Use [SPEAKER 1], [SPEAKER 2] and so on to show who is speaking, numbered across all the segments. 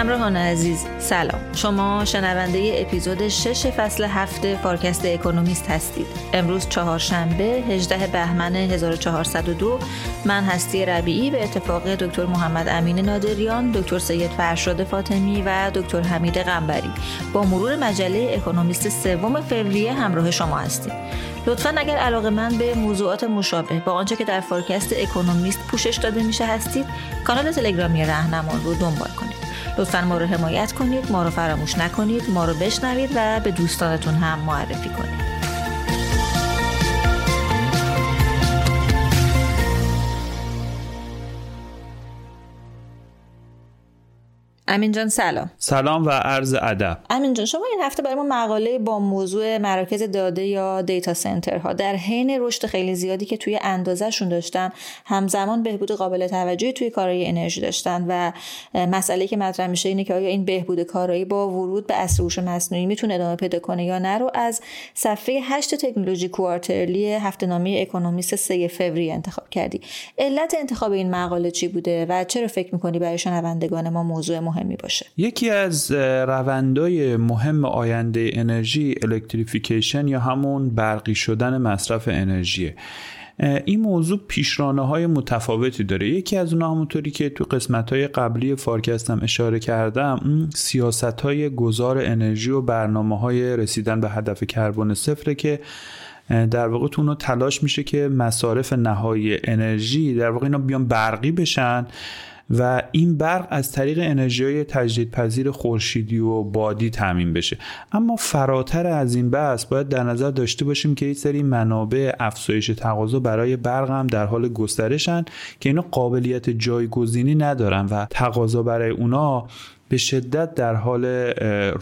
[SPEAKER 1] همراهان عزیز سلام. شما شنونده اپیزود 6 فصل هفت فارکست اکونومیست هستید. امروز چهارشنبه 18 بهمن 1402 من هستی ربیعی به اتفاق دکتر محمد امین نادریان دکتر سید فرشاد فاطمی و دکتر حمید قنبری با مرور مجله اکونومیست سوم فوریه همراه شما هستیم. لطفا اگر علاقمند به موضوعات مشابه با آنچه که در فارکست اکونومیست پوشش داده میشه هستید کانال تلگرامی رهنمان رو دنبال کنید. لطفا ما رو حمایت کنید ما رو فراموش نکنید ما رو بشنوید و به دوستانتون هم معرفی کنید. امین جان سلام.
[SPEAKER 2] سلام و عرض ادب.
[SPEAKER 1] امین جان شما این هفته برای ما مقاله با موضوع مراکز داده یا دیتا ها در حین رشد خیلی زیادی که توی اندازهشون داشتن همزمان بهبود قابل توجهی توی کارایی انرژی داشتن و مسئله که مطرح میشه اینه که آیا این بهبود کارایی با ورود به اصر هوش مصنوعی می‌تونه ادامه پیدا کنه یا نه رو از صفحه 8 تکنولوژی کوارترلی هفته نامه اکونومیست 3 فوریه انتخاب کردی. علت انتخاب این مقاله چی بوده و چرا فکر می‌کنی برای شنوندگان ما موضوع مهم مهمی باشه.
[SPEAKER 2] یکی از روندهای مهم آینده انرژی الکتریفیکیشن یا همون برقی شدن مصرف انرژیه این موضوع پیشرانه های متفاوتی داره. یکی از اونها همونطوری که تو قسمت های قبلی فارکستم اشاره کردم سیاست های گذار انرژی و برنامه های رسیدن به هدف کربن صفره که در واقع تو تلاش میشه که مصارف نهایی انرژی در واقع اینا بیان برقی بشن. و این برق از طریق انرژی تجدیدپذیر خورشیدی و بادی تامین بشه. اما فراتر از این بحث باید در نظر داشته باشیم که این سری منابع افزایش تقاضا برای برق هم در حال گسترشن که اینا قابلیت جایگزینی ندارن و تقاضا برای اونا به شدت در حال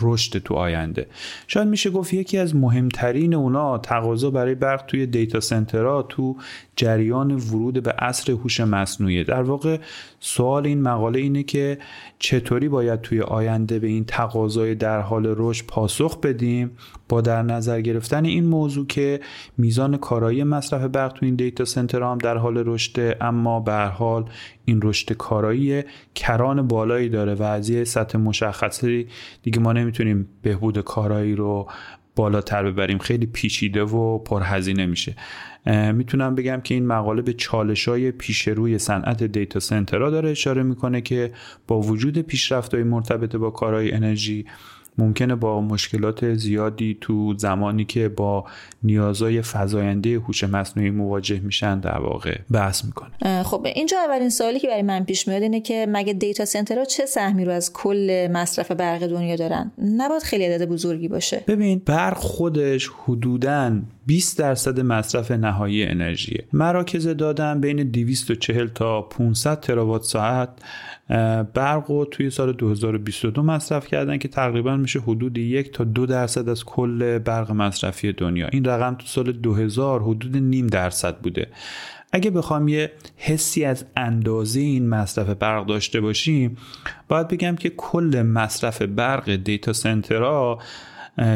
[SPEAKER 2] رشد تو آینده. شاید میشه گفت یکی از مهمترین اونا تقاضا برای برق توی دیتا سنترها تو جریان ورود به عصر هوش مصنوعی. در واقع سوال این مقاله اینه که چطوری باید توی آینده به این تقاضای در حال رشد پاسخ بدیم؟ با در نظر گرفتن این موضوع که میزان کارایی مصرف برق تو این دیتا سنتر هم در حال رشد اما به حال این رشد کارایی کران بالایی داره و از یه سطح مشخصی دیگه ما نمی‌تونیم بهبود کارایی رو بالاتر ببریم. خیلی پیچیده و پرهزینه میشه. می‌تونم بگم که این مقاله به چالش های پیش روی صنعت دیتا سنترها داره اشاره می‌کنه که با وجود پیشرفت های مرتبط با کارهای انرژی ممکنه با مشکلات زیادی تو زمانی که با نیازهای فزاینده هوش مصنوعی مواجه میشن در واقع بحث می‌کنه.
[SPEAKER 1] خب اینجا اولین سوالی که برای من پیش میاد اینه که مگه دیتا سنترها چه سهمی رو از کل مصرف برق دنیا دارن؟ نباید خیلی عدد بزرگی باشه.
[SPEAKER 2] ببین برق خودش حدوداً 20 درصد مصرف نهایی انرژیه. مراکز دادن بین 240 تا 500 تراوات ساعت برق رو توی سال 2022 مصرف کردن که تقریبا میشه حدود یک تا دو درصد از کل برق مصرفی دنیا. این رقم تو سال 2000 حدود نیم درصد بوده. اگه بخوام یه حسی از اندازه این مصرف برق داشته باشیم باید بگم که کل مصرف برق دیتا سنترها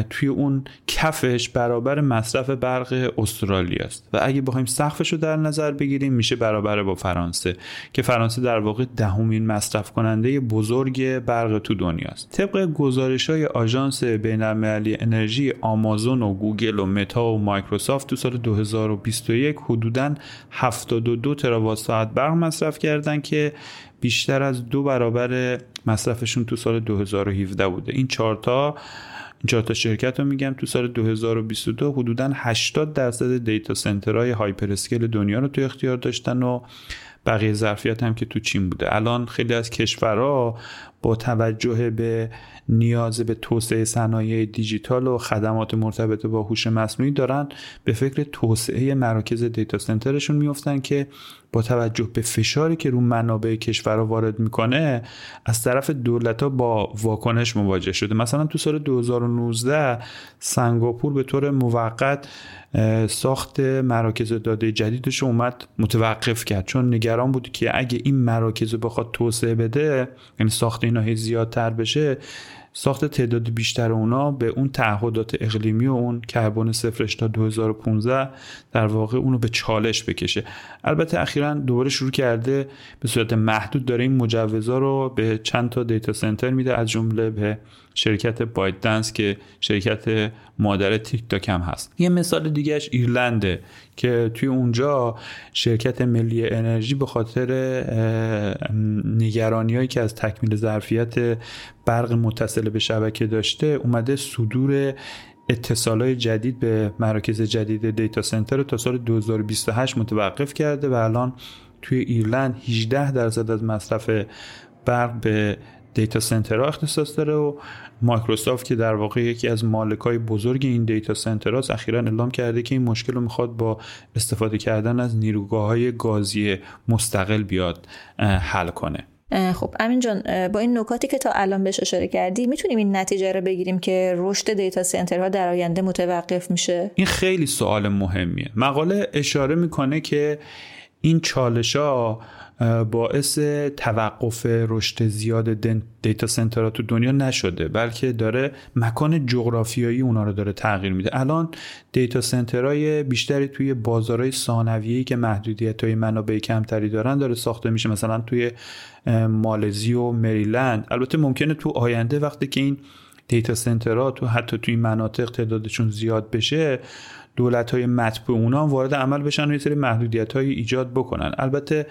[SPEAKER 2] توی اون کفش برابر مصرف برق استرالیا است. و اگه بخوایم سقفش رو در نظر بگیریم میشه برابر با فرانسه که فرانسه در واقع دهمین مصرف کننده بزرگ برق تو دنیاست طبق گزارش های آژانس بین‌المللی انرژی آمازون و گوگل و متا و مایکروسافت تو سال 2021 حدوداً 72 تراوات ساعت برق مصرف کردن که بیشتر از دو برابر مصرفشون تو سال 2017 بوده. این چارتا این تا شرکت رو میگم تو سال 2022 حدودا 80 درصد data center های hyperscale دنیا رو تو اختیار داشتن و بقیه ظرفیت هم که تو چین بوده. الان خیلی از کشورها با توجه به نیاز به توسعه صنایع دیجیتال و خدمات مرتبط با هوش مصنوعی دارن به فکر توسعه مراکز دیتا سنترشون میفتن که با توجه به فشاری که رو منابع کشورها وارد می‌کنه از طرف دولت ها با واکنش مواجه شده. مثلا تو سال 2019 سنگاپور به طور موقت ساخت مراکز داده جدیدش اومد متوقف کرد. چون نگران بود که اگه این مراکز بخواد توسعه بده یعنی ساخت اینا زیادتر بشه ساخت تعداد بیشتر اونا به اون تعهدات اقلیمی و اون کربن صفرش تا 2015 در واقع اونو به چالش بکشه. البته اخیرا دوباره شروع کرده به صورت محدود داره این مجوزا رو به چند تا دیتا سنتر میده از جمله به شرکت بایت دنس که شرکت مادر تیک تاک هم هست. یه مثال دیگهش ایرلنده که توی اونجا شرکت ملی انرژی به خاطر نگرانی که از تکمیل ظرفیت برق متصل به شبکه داشته اومده صدور اتصالای جدید به مراکز جدید دیتا سنتر رو تا سال 2028 متوقف کرده و الان توی ایرلند 18 درصد از مصرف برق به data center ها اختصاص داره و مایکروسافت که در واقع یکی از مالکای بزرگ این data center هاست اخیرا اعلام کرده که این مشکل رو می‌خواد با استفاده کردن از نیروگاه های گازی مستقل بیاد حل کنه.
[SPEAKER 1] خب امین جان با این نکاتی که تا الان بهش اشاره کردی می‌تونیم این نتیجه رو بگیریم که رشد data center ها در آینده متوقف میشه؟
[SPEAKER 2] این خیلی سوال مهمیه. مقاله اشاره می‌کنه که این چالش ها باعث توقف رشد زیاد دیتا سنترها تو دنیا نشده بلکه داره مکان جغرافیایی اونا رو داره تغییر میده. الان دیتا سنترهای بیشتری توی بازارهای ثانویه‌ای که محدودیت های منابع کمتری دارن داره ساخته میشه مثلا توی مالزی و مریلند. البته ممکنه تو آینده وقتی که این دیتا سنترها تو حتی توی مناطق تعدادشون زیاد بشه دولت های مطبوع اونا وارد عمل بشن و یه سری محدودیت ایجاد بکنن. البته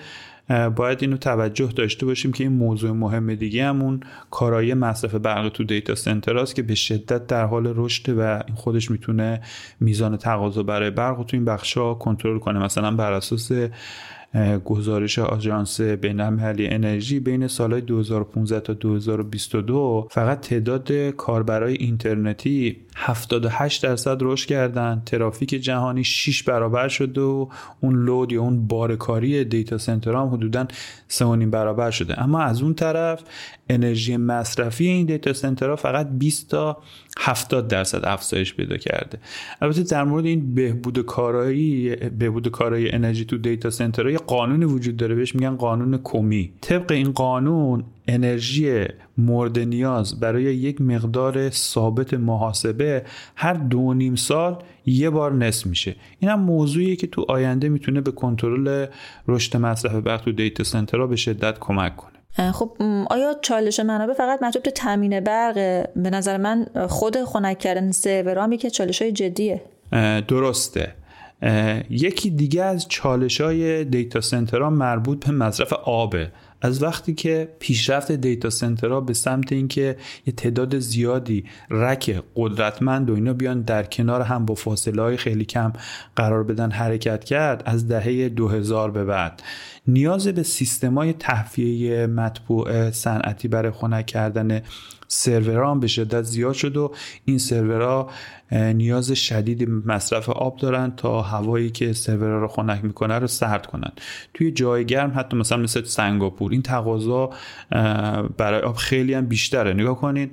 [SPEAKER 2] باید اینو توجه داشته باشیم که این موضوع مهم دیگه همون کارایی مصرف برق تو دیتا سنتر است که به شدت در حال رشد و این خودش می‌تونه میزان تقاضا برای برق تو این بخشا کنترل کنه. مثلا بر اساس گزارش آژانس بین‌المللی انرژی بین سالهای 2015 تا 2022 فقط تعداد کاربرای اینترنتی 78 درصد رشد کردن. ترافیک جهانی 6 برابر شده و اون لود یا اون بارکاری دیتا سنتر هم حدودا 3.5 برابر شده. اما از اون طرف انرژی مصرفی این دیتا سنترها فقط 20 تا 70 درصد افزایش پیدا کرده. البته در مورد این بهبود کارایی بهبود کارایی انرژی تو دیتا سنترها یه قانونی وجود داره. بهش میگن قانون کمی. طبق این قانون انرژی مورد نیاز. برای یک مقدار ثابت محاسبه هر دو نیم سال یه بار نصف میشه. این هم موضوعیه که تو آینده می‌تونه به کنترل رشد مصرف برق تو دیتا سنترها به شدت کمک کنه.
[SPEAKER 1] خب آیا چالش منابع فقط مربوط به تامین برق؟ به نظر من خود خنک کردن سرورام که چالش های جدیه
[SPEAKER 2] درسته. یکی دیگه از چالش های دیتا سنترها مربوط به مصرف آبه از وقتی که پیشرفت دیتا سنترها به سمت اینکه یه تعداد زیادی رک قدرتمند و اینا بیان در کنار هم با فاصله های خیلی کم قرار بدن حرکت کرد از دهه 2000 به بعد. نیاز به سیستمای تهویه مطبوع صنعتی برای خنک کردن سرورها هم به شدت زیاد شد و این سرورها نیاز شدید مصرف آب دارن تا هوایی که سرورها رو خنک می‌کنه رو سرد کنن. توی جای گرم حتی مثلا مثل سنگاپور این تقاضا برای آب خیلی هم بیشتره. نگاه کنین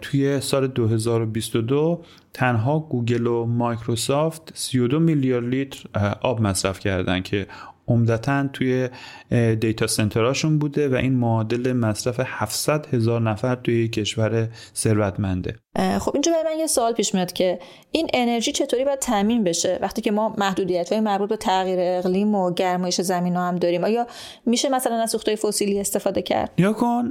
[SPEAKER 2] توی سال 2022 تنها گوگل و مایکروسافت 32 میلیارد لیتر آب مصرف کردن که عمدتا توی data center اشون بوده و این معادل مصرف 700 هزار نفر توی کشور ثروتمنده.
[SPEAKER 1] خب اینجا برای من یه سوال پیش میاد که این انرژی چطوری باید تامین بشه؟ وقتی که ما محدودیت های مربوط به تغییر اقلیم و گرمایش زمین هم داریم آیا میشه مثلا از سوختهای فسیلی استفاده کرد؟
[SPEAKER 2] یا کن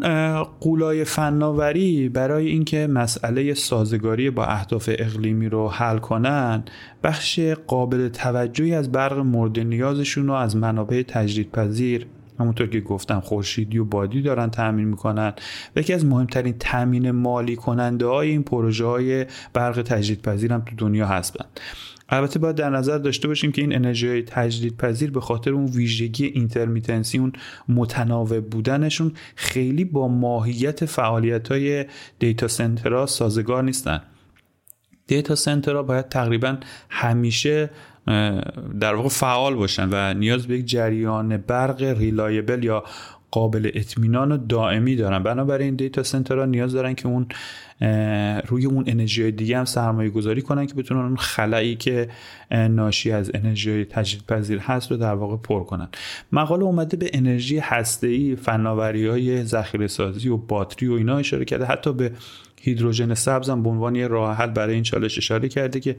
[SPEAKER 2] غولای فناوری برای اینکه مسئله سازگاری با اهداف اقلیمی رو حل کنن بخش قابل توجهی از برق مورد نیازشون رو از منابع تجدیدپذیر همونطور که گفتم خورشیدی و بادی دارن تامین می‌کنن. و یکی از مهمترین تامین مالی کننده های این پروژه های برق تجدیدپذیر هم تو دنیا هستن. البته باید در نظر داشته باشیم که این انرژی های تجدیدپذیر به خاطر اون ویژگی intermittency اون متناوب بودنشون خیلی با ماهیت فعالیت های data center ها سازگار نیستن. data center ها باید تقریبا همیشه در واقع فعال باشن و نیاز به یک جریان برق reliable یا قابل اطمینان و دائمی دارن. بنابراین data center ها نیاز دارن که اون روی اون انرژی دیگه هم سرمایه گذاری کنن که بتونن اون خلایی که ناشی از انرژی تجدیدپذیر هست رو در واقع پر کنن. مقاله اومده به انرژی هسته‌ای فناوری های ذخیره سازی و باتری و اینا اشاره کرده. حتی به هیدروژن سبز هم به عنوان یه راه حل برای این چالش اشاره کرده که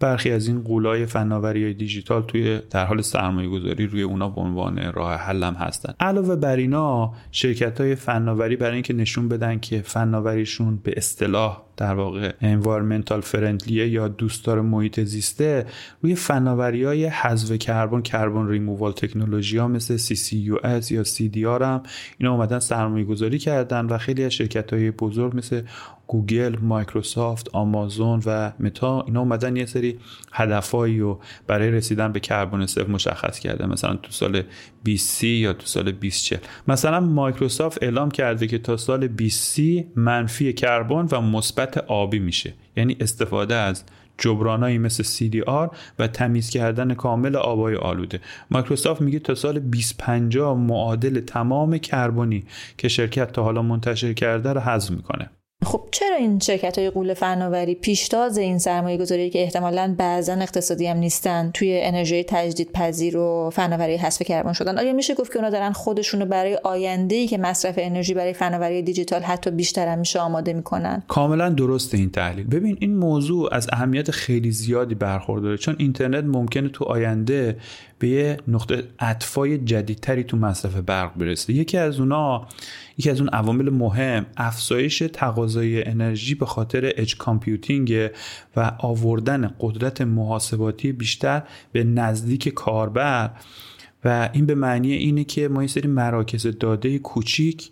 [SPEAKER 2] برخی از این قولای فناوری های دیجیتال توی در حال سرمایه گذاری روی اونا به عنوان راه حل هم هستن. علاوه بر اینا شرکت های فناوری برای اینکه نشون بدن که فناوریشون به اصطلاح در واقع environmental friendly یا دوستدار محیط زیسته روی فناوری های حذف کربن کربن ریمووال تکنولوژی ها مثل CCUS یا CDR هم اینا اومدن سرمایه گذاری کردن و خیلی از شرکت های بزرگ مثل گوگل، مایکروسافت، آمازون و متا اینا اومدن یه سری هدفهایی رو برای رسیدن به کربن صفر مشخص کرده مثلا تو سال 2030 یا تو سال 2040 مثلا مایکروسافت اعلام کرده که تا سال 2030 منفی کربن و مثبت آبی میشه. یعنی استفاده از جبرانایی مثل CDR و تمیز کردن کامل آبای آلوده. مایکروسافت میگه تا سال 2050 معادل تمام کربنی که شرکت تا حالا منتشر کرده رو حذف می‌کنه.
[SPEAKER 1] خب چرا این شرکت های قول فناوری پیشتاز این سرمایه گذاری که احتمالا بعضا اقتصادی هم نیستن توی انرژی تجدید پذیر و فناوری حذف کربن شدن؟ آیا میشه گفت که اونا دارن خودشونو برای آینده ای که مصرف انرژی برای فناوری دیجیتال حتی بیشتر هم میشه آماده می‌کنن؟
[SPEAKER 2] کاملا درست این تحلیل. ببین این موضوع از اهمیت خیلی زیادی برخورداره چون اینترنت ممکنه تو آینده به یه نقطه اطفای جدیدتری تو مصرف برق برسه. یکی از اونا یکی از اون عوامل مهم افزایش تقاضای انرژی به خاطر اج کامپیوتینگ و آوردن قدرت محاسباتی بیشتر به نزدیک کاربر. و این به معنی اینه که ما یه سری مراکز داده کوچیک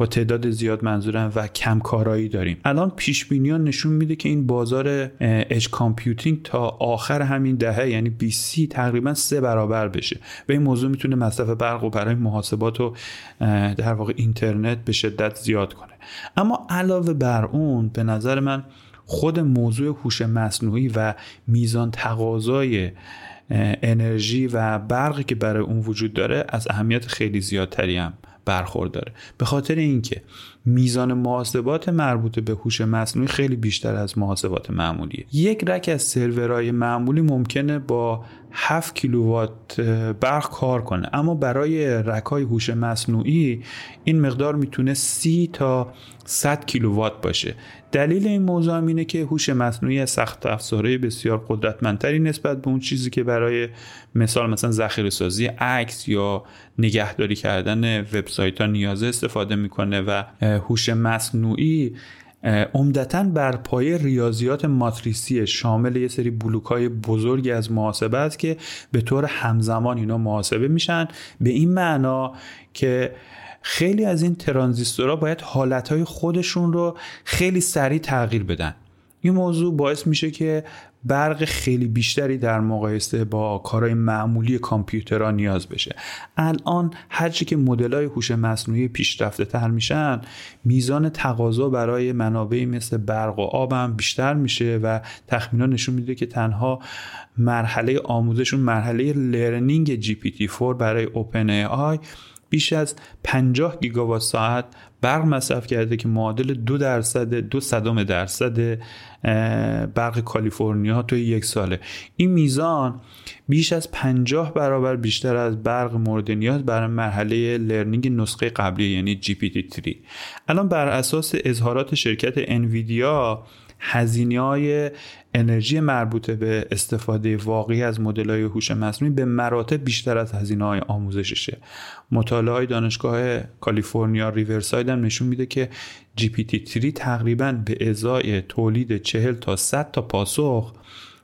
[SPEAKER 2] با تعداد زیاد منظورم و کم کارایی داریم. الان پیش بینی نشون میده که این بازار اج کامپیوتینگ تا آخر همین دهه یعنی 20 تقریبا سه برابر بشه. و این موضوع می‌تونه مصرف برق و برای محاسبات و در واقع اینترنت به شدت زیاد کنه. اما علاوه بر اون به نظر من خود موضوع هوش مصنوعی و میزان تقاضای انرژی و برقی که برای اون وجود داره از اهمیت خیلی زیادتری هم. برخورداره به خاطر اینکه میزان محاسبات مربوط به هوش مصنوعی خیلی بیشتر از محاسبات معمولیه. یک رک از سرورهای معمولی ممکنه با 7 کیلووات برق کار کنه. اما برای رکای هوش مصنوعی این مقدار می‌تونه 30 تا 100 کیلووات باشه. دلیل این موضوع هم اینه که هوش مصنوعی سخت افزاره بسیار قدرتمندتری نسبت به اون چیزی که برای مثال مثلا ذخیره سازی عکس یا نگهداری کردن وبسایت ها نیازه استفاده می‌کنه و هوش مصنوعی عمدتا بر پایه ریاضیات ماتریسی شامل یه سری بلوک های بزرگی از محاسبه است که به طور همزمان اینا محاسبه میشن. به این معنا که خیلی از این ترانزیستورها باید حالتهای خودشون رو خیلی سریع تغییر بدن. این موضوع باعث میشه که برق خیلی بیشتری در مقایسه با کارهای معمولی کامپیوترها نیاز بشه. الان هرچی که مدل های هوش مصنوعی پیشرفته تر میشن میزان تقاضا برای منابعی مثل برق و آب هم بیشتر میشه و تخمینا نشون میده که تنها مرحله آموزشون مرحله learning GPT 4 برای OpenAI بیش از 50 گیگاوات ساعت برق مصرف کرده که معادل دو درصد دو صدم درصد برق کالیفرنیا توی یک ساله. این میزان بیش از 50 برابر بیشتر از برق مورد نیاز برای مرحله لرنینگ نسخه قبلی یعنی GPT-3 الان بر اساس اظهارات شرکت انویدیا هزینه های انرژی مربوطه به استفاده واقعی از مدل های هوش مصنوعی به مراتب بیشتر از هزینه های آموزششه. مطالعه های دانشگاه کالیفرنیا ریورساید هم نشون میده که GPT-3 تقریبا به ازای تولید 40 تا 100 تا پاسخ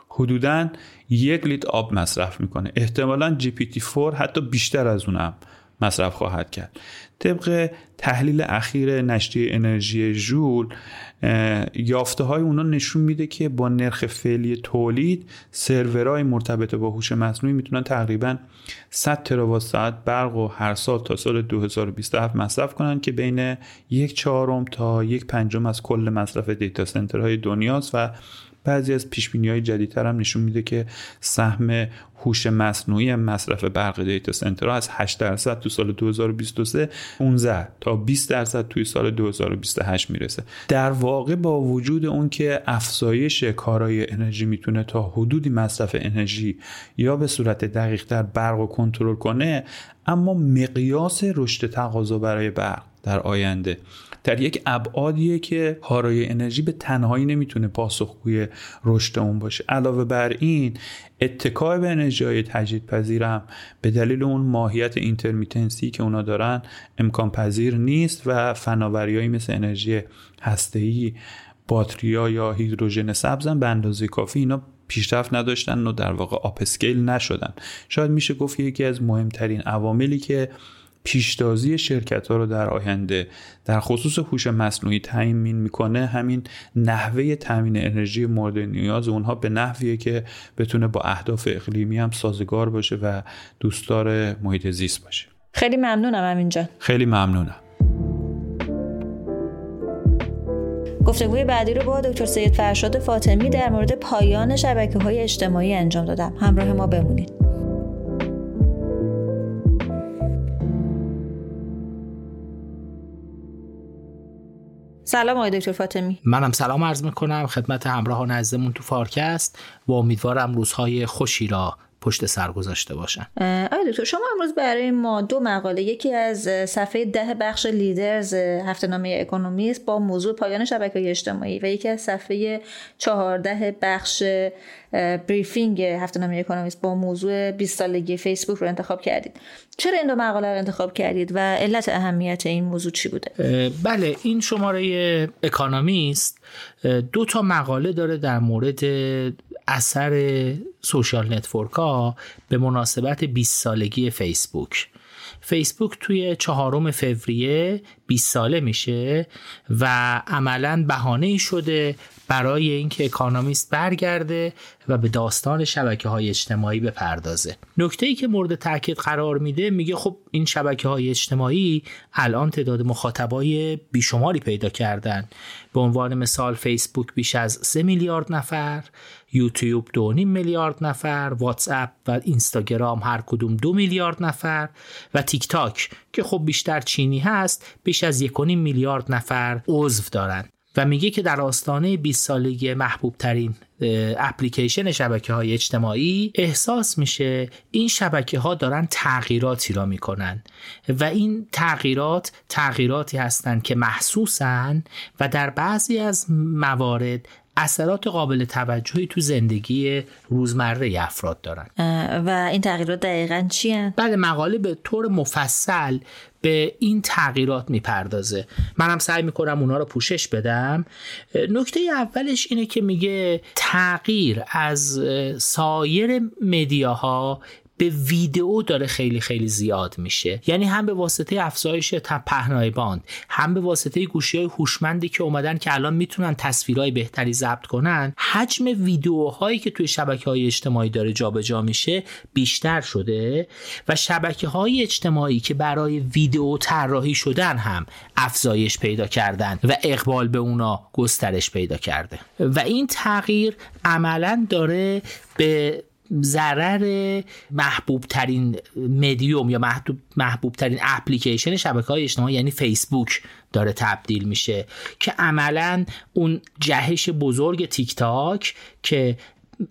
[SPEAKER 2] حدودا یک لیتر آب مصرف می‌کنه. احتمالا GPT-4 حتی بیشتر از اونم مصرف خواهد کرد. طبق تحلیل اخیر نشریه انرژی ژول یافته های اونا نشون میده که با نرخ فعلی تولید سرورهای مرتبط با هوش مصنوعی می‌تونن تقریبا 100 تراوات ساعت برق و هر سال تا سال 2027 مصرف کنن که بین یک چهارم تا یک پنجم از کل مصرف دیتا سنترهای دنیاست و بعضی از پیش های جدیدتر هم نشون میده که سهم هوش مصنوعی مصرف برق دیتا سنترها از 8 درصد تو سال 2023 15 تا 20 درصد توی سال 2028 می‌رسه. در واقع با وجود اون که افزایش کارای انرژی می‌تونه تا حدودی مصرف انرژی یا به صورت دقیق در برق رو کنترل کنه اما مقیاس رشد تقاضا برای برق در آینده. در یک ابعادیه که کارایی انرژی به تنهایی نمی‌تونه پاسخگوی رشد اون باشه. علاوه بر این اتکای به انرژی های تجدید پذیرم به دلیل اون ماهیت intermittency که اونا دارن امکان پذیر نیست و فناوریهایی مثل انرژی هسته‌ای باتریا یا هیدروژن سبزم به اندازه کافی اینا پیشرفت نداشتن و در واقع آپسکیل نشدن. شاید میشه گفت یکی از مهمترین عواملی که پیشتازی شرکت ها رو در آینده در خصوص هوش مصنوعی تعیین می‌کنه همین نحوه تامین انرژی مورد نیاز. اونها به نحویه که بتونه با اهداف اقلیمی هم سازگار باشه و دوستدار محیط زیست باشه.
[SPEAKER 1] خیلی ممنونم همینجا
[SPEAKER 2] خیلی ممنونم.
[SPEAKER 1] گفتگوی بعدی رو با دکتر سید فرشاد فاطمی در مورد پایان شبکه های اجتماعی انجام دادم. همراه ما بمونید. سلام آقای دکتر فاطمی.
[SPEAKER 3] منم سلام عرض می‌کنم. خدمت همراهان عزیزمون تو فارکست و امیدوارم روزهای خوشی را پشت سر گذاشته باشن
[SPEAKER 1] آقای دکتر شما امروز برای ما دو مقاله یکی از صفحه ده بخش Leaders هفته نامه اکونومیست با موضوع پایان شبکه اجتماعی و یکی از صفحه چهارده بخش Briefing هفته نامه اکونومیست با موضوع 20 سالگی فیسبوک رو انتخاب کردید. چرا این دو مقاله رو انتخاب کردید و علت اهمیت این موضوع چی بوده؟
[SPEAKER 3] بله این شماره اکانومیست دو تا مقاله داره در مورد اثر social network ها به مناسبت 20 سالگی فیسبوک. فیسبوک توی چهارم فوریه 20 ساله میشه و عملا بهانه شده برای اینکه اکانومیست برگرده و به داستان شبکه های اجتماعی بپردازه. نکته ای که مورد تاکید قرار میده میگه خب این شبکه های اجتماعی الان تعداد مخاطبای بیشماری پیدا کردن. به عنوان مثال فیسبوک بیش از 3 میلیارد نفر یوتیوب 2.5 میلیارد نفر واتس اپ و اینستاگرام هر کدوم دو میلیارد نفر و تیک تاک که خب بیشتر چینی هست بیش از 1.5 میلیارد نفر عضو دارند و میگه که در آستانه 20 سالگی محبوب ترین اپلیکیشن شبکه های اجتماعی احساس میشه این شبکه ها دارن تغییراتی را می‌کنن. و این تغییرات تغییراتی هستند که محسوسن و در بعضی از موارد اثرات قابل توجهی تو زندگی روزمره افراد دارن.
[SPEAKER 1] و این تغییرات دقیقا چی هن؟
[SPEAKER 3] بله مقاله به طور مفصل به این تغییرات می‌پردازه. منم سعی می‌کنم اونا رو پوشش بدم. نکته اولش اینه که میگه تغییر از سایر مدیاها به ویدئو داره خیلی خیلی زیاد میشه. یعنی هم به واسطه افزایش پهنای باند هم به واسطه گوشی های هوشمندی که اومدن که الان می‌تونن تصویرهای بهتری ضبط کنن حجم ویدئوهایی که توی شبکه های اجتماعی داره جابجا جا میشه بیشتر شده و شبکه های اجتماعی که برای ویدئو طراحی شدن هم افزایش پیدا کردن و اقبال به اونا گسترش پیدا کرده. و این تغییر عملا داره به ضرر محبوب ترین مدیوم یا محبوب, محبوب ترین اپلیکیشن شبکه های اجتماعی یعنی فیسبوک داره تبدیل میشه که عملا اون جهش بزرگ تیک تاک که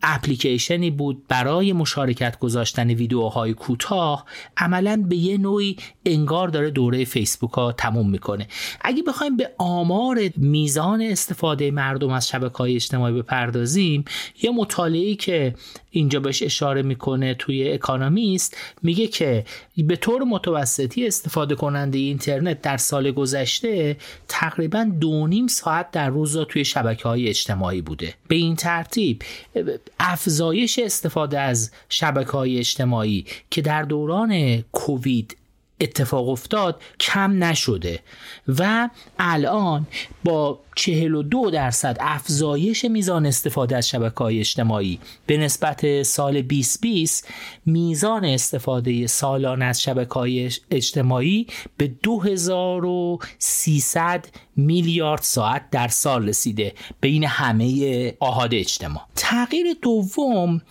[SPEAKER 3] اپلیکیشنی بود برای مشارکت گذاشتن ویدیوهای کوتاه عملا به یه نوعی انگار داره دوره فیسبوک ها تموم می‌کنه. اگه بخوایم به آمار میزان استفاده مردم از شبکه های اجتماعی بپردازیم یه مطالعه که اینجا بهش اشاره می‌کنه توی اکانومیست میگه که به طور متوسطی استفاده کننده اینترنت در سال گذشته تقریبا دو نیم ساعت در روز توی شبکه های اجتماعی بوده. به این ترتیب افزایش استفاده از شبکه های اجتماعی که در دوران کووید اتفاق افتاد کم نشده و الان با 42 درصد افزایش میزان استفاده از شبکه های اجتماعی به نسبت سال 2020 میزان استفاده سالانه از شبکه های اجتماعی به 2300 میلیارد ساعت در سال رسیده بین همه آهاد اجتماع. تغییر دوم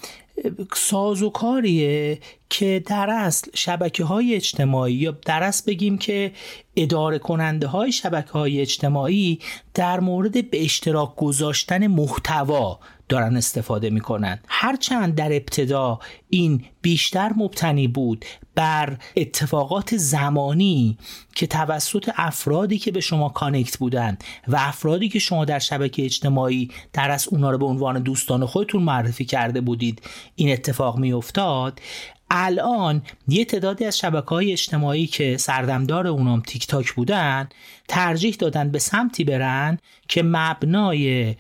[SPEAKER 3] سازوکاریه که در اصل شبکه های اجتماعی یا در اصل بگیم که اداره کننده های شبکه های اجتماعی در مورد به اشتراک گذاشتن محتوا دارن استفاده می‌کنن. هرچند در ابتدا این بیشتر مبتنی بود بر اتفاقات زمانی که توسط افرادی که به شما کانکت بودن و افرادی که شما در شبکه اجتماعی در از اونا رو به عنوان دوستان خودتون معرفی کرده بودید این اتفاق میافتاد. الان یه تعدادی از شبکه های اجتماعی که سردمدار اونام تیک تاک بودن ترجیح دادن به سمتی برن که مبنای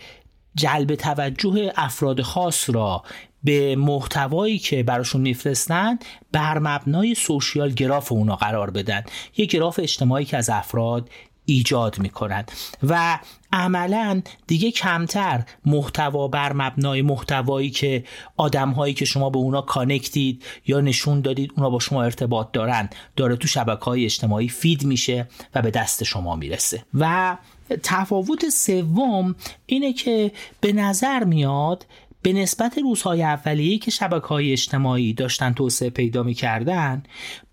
[SPEAKER 3] جلب توجه افراد خاص را به محتوایی که براشون میفرستن بر مبنای سوشیال گراف اونا قرار بدن. یه گراف اجتماعی که از افراد ایجاد می‌کنند و عملا دیگه کمتر محتوا بر مبنای محتوایی که آدم هایی که شما به اونا connect ید یا نشون دادید اونا با شما ارتباط دارن داره تو شبکه های اجتماعی feed میشه و به دست شما می‌رسه. و تفاوت سوم اینه که به نظر میاد به نسبت روزهای اولیه که شبکه های اجتماعی داشتن توسعه پیدا می‌کردن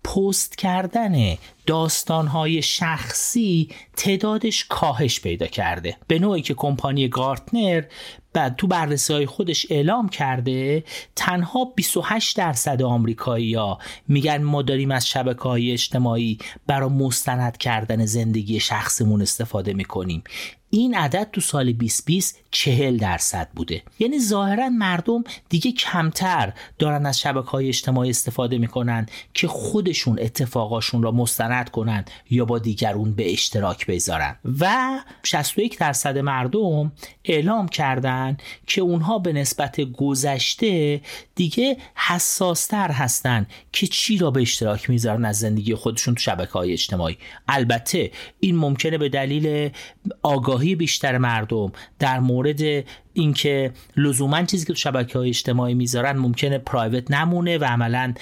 [SPEAKER 3] پست کردن داستانهای شخصی تعدادش کاهش پیدا کرده. به نوعی که کمپانی گارتنر بعد تو بررسی های خودش اعلام کرده تنها 28 درصد آمریکایی ها میگن ما داریم از شبکه های اجتماعی برای مستند کردن زندگی شخصمون استفاده می‌کنیم. این عدد تو سال 2020 چهل درصد بوده. یعنی ظاهرا مردم دیگه کمتر دارن از شبکه های اجتماعی استفاده می‌کنن که خودشون اتفاقاشون را مستند کنن یا با دیگرون به اشتراک بذارن. و 61 درصد مردم اعلام کردن که اونها به نسبت گذشته دیگه حساستر هستن که چی را به اشتراک می‌ذارن از زندگی خودشون تو شبکه های اجتماعی. البته این ممکنه به دلیل آگاهی بیشتر مردم در مورد اینکه لزوما چیزی که تو شبکه های اجتماعی می‌ذارن ممکنه پرایوت نمونه و عملا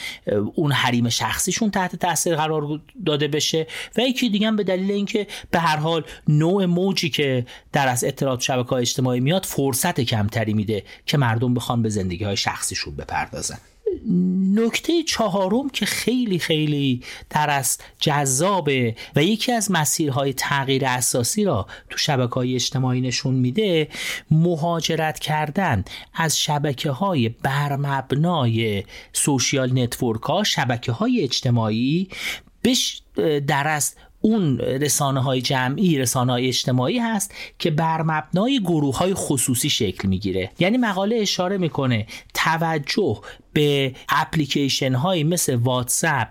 [SPEAKER 3] اون حریم شخصیشون تحت تاثیر قرار داده بشه. و یکی دیگه به دلیل اینکه به هر حال نوع موجی که در از اطلاعات شبکه های اجتماعی میاد فرصت کمتری میده که مردم بخوان به زندگی های شخصیشون بپردازن. نکته چهارم که خیلی خیلی در از جذابه و یکی از مسیرهای تغییر اساسی را تو شبکه های اجتماعی نشون میده مهاجرت کردن از شبکه های برمبنای social network ها شبکه های اجتماعی بش در از اون رسانه های جمعی رسانه های اجتماعی هست که بر مبنای گروه های خصوصی شکل می‌گیره. یعنی مقاله اشاره می‌کنه توجه به اپلیکیشن های مثل واتساپ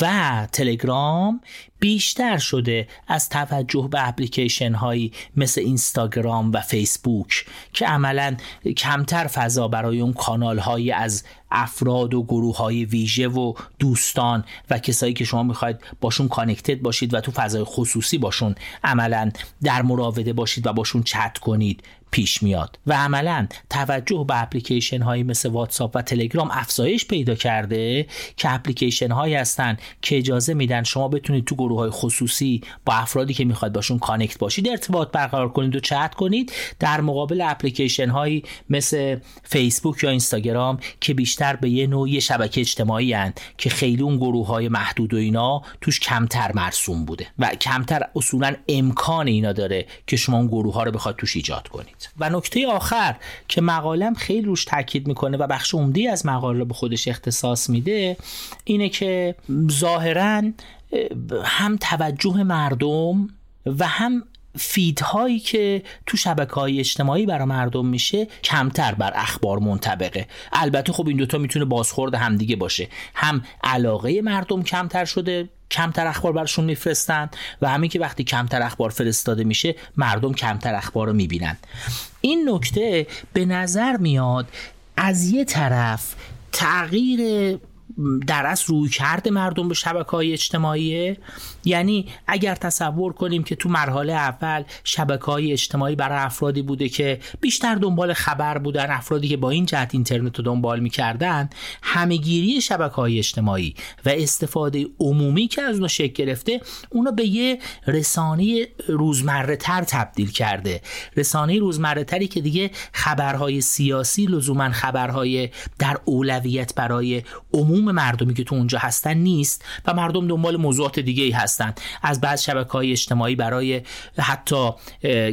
[SPEAKER 3] و تلگرام بیشتر شده از توجه به اپلیکیشن هایی مثل اینستاگرام و فیسبوک که عملا کمتر فضا برای اون کانال های از افراد و گروه های ویژه و دوستان و کسایی که شما می‌خواید باشون connected باشید و تو فضای خصوصی باشون عملا در مراوده باشید و باشون چت کنید. پیش میاد و عملا توجه به اپلیکیشن هایی مثل واتساپ و تلگرام افزایش پیدا کرده که اپلیکیشن هایی هستن که اجازه میدن شما بتونید تو گروه های خصوصی با افرادی که می‌خواید باشون connect باشید ارتباط برقرار کنید و چت کنید در مقابل اپلیکیشن هایی مثل فیسبوک یا اینستاگرام که بیشتر به یه نوعی شبکه اجتماعی هستند که خیلی اون گروه های محدود و اینا توش کمتر مرسوم بوده و کمتر اصولا امکان اینا داره که شما اون گروه ها رو بخواد توش ایجاد کنید. و نکته آخر که مقالم خیلی روش تاکید می‌کنه و بخش عمده از مقاله به خودش اختصاص میده اینه که ظاهرا هم توجه مردم و هم فیدهایی که تو شبکه های اجتماعی برای مردم میشه کمتر بر اخبار منطبقه. البته خب این دوتا می‌تونه بازخورد همدیگه باشه. هم علاقه مردم کمتر شده کمتر اخبار براشون میفرستن و همین که وقتی کمتر اخبار فرستاده میشه مردم کمتر اخبار رو می‌بینن. این نکته به نظر میاد از یه طرف تغییر در از روی کرده مردم به شبکه های اجتماعی. یعنی اگر تصور کنیم که تو مرحله اول شبکه های اجتماعی برای افرادی بوده که بیشتر دنبال خبر بودن افرادی که با این جهت اینترنت رو دنبال می‌کردن همهگیری شبکه های اجتماعی و استفاده عمومی که از اونها شکل گرفته اونو به یه رسانه روزمره تر تبدیل کرده. رسانه روزمره تری که دیگه خبرهای سیاسی لزوما خبرهای در اولویت برای عموم مردمی که تو اونجا هستن نیست و مردم دنبال موضوعات دیگه ای هستن. از بعض شبکه های اجتماعی برای حتی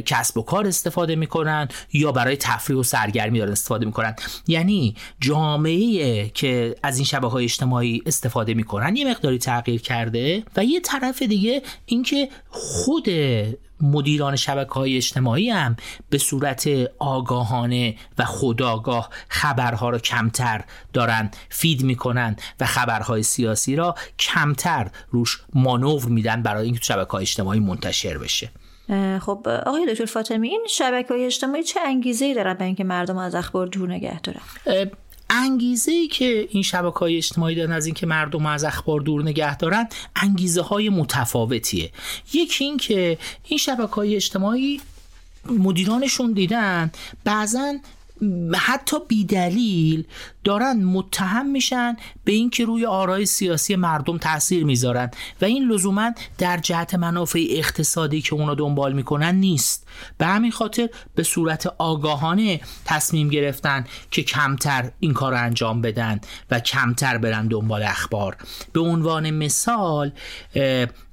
[SPEAKER 3] کسب و کار استفاده می‌کنن یا برای تفریح و سرگرمی دارن استفاده می‌کنن. یعنی جامعه که از این شبکه های اجتماعی استفاده می‌کنن یه مقداری تغییر کرده و یه طرف دیگه اینکه خود مدیران شبکه های اجتماعی هم به صورت آگاهانه و خداگاه خبرها را کمتر دارن فید می‌کنن و خبرهای سیاسی را کمتر روش مانور میدن برای اینکه شبکه های اجتماعی منتشر بشه.
[SPEAKER 1] خب آقای دکتر فاطمی این شبکه های اجتماعی چه انگیزه ای دارن به اینکه مردم از اخبار دور نگه دارن؟
[SPEAKER 3] انگیزه ای که این شبکه های اجتماعی دارن از اینکه مردم از اخبار دور نگه دارن انگیزه های متفاوتیه. یکی این که این شبکه های اجتماعی مدیرانشون دیدن بعضا حتی بیدلیل دارن متهم میشن به اینکه روی آرای سیاسی مردم تاثیر می‌ذارن. و این لزوما در جهت منافع اقتصادی که اونا دنبال می‌کنن نیست. به همین خاطر به صورت آگاهانه تصمیم گرفتن که کمتر این کار رو انجام بدن و کمتر برن دنبال اخبار. به عنوان مثال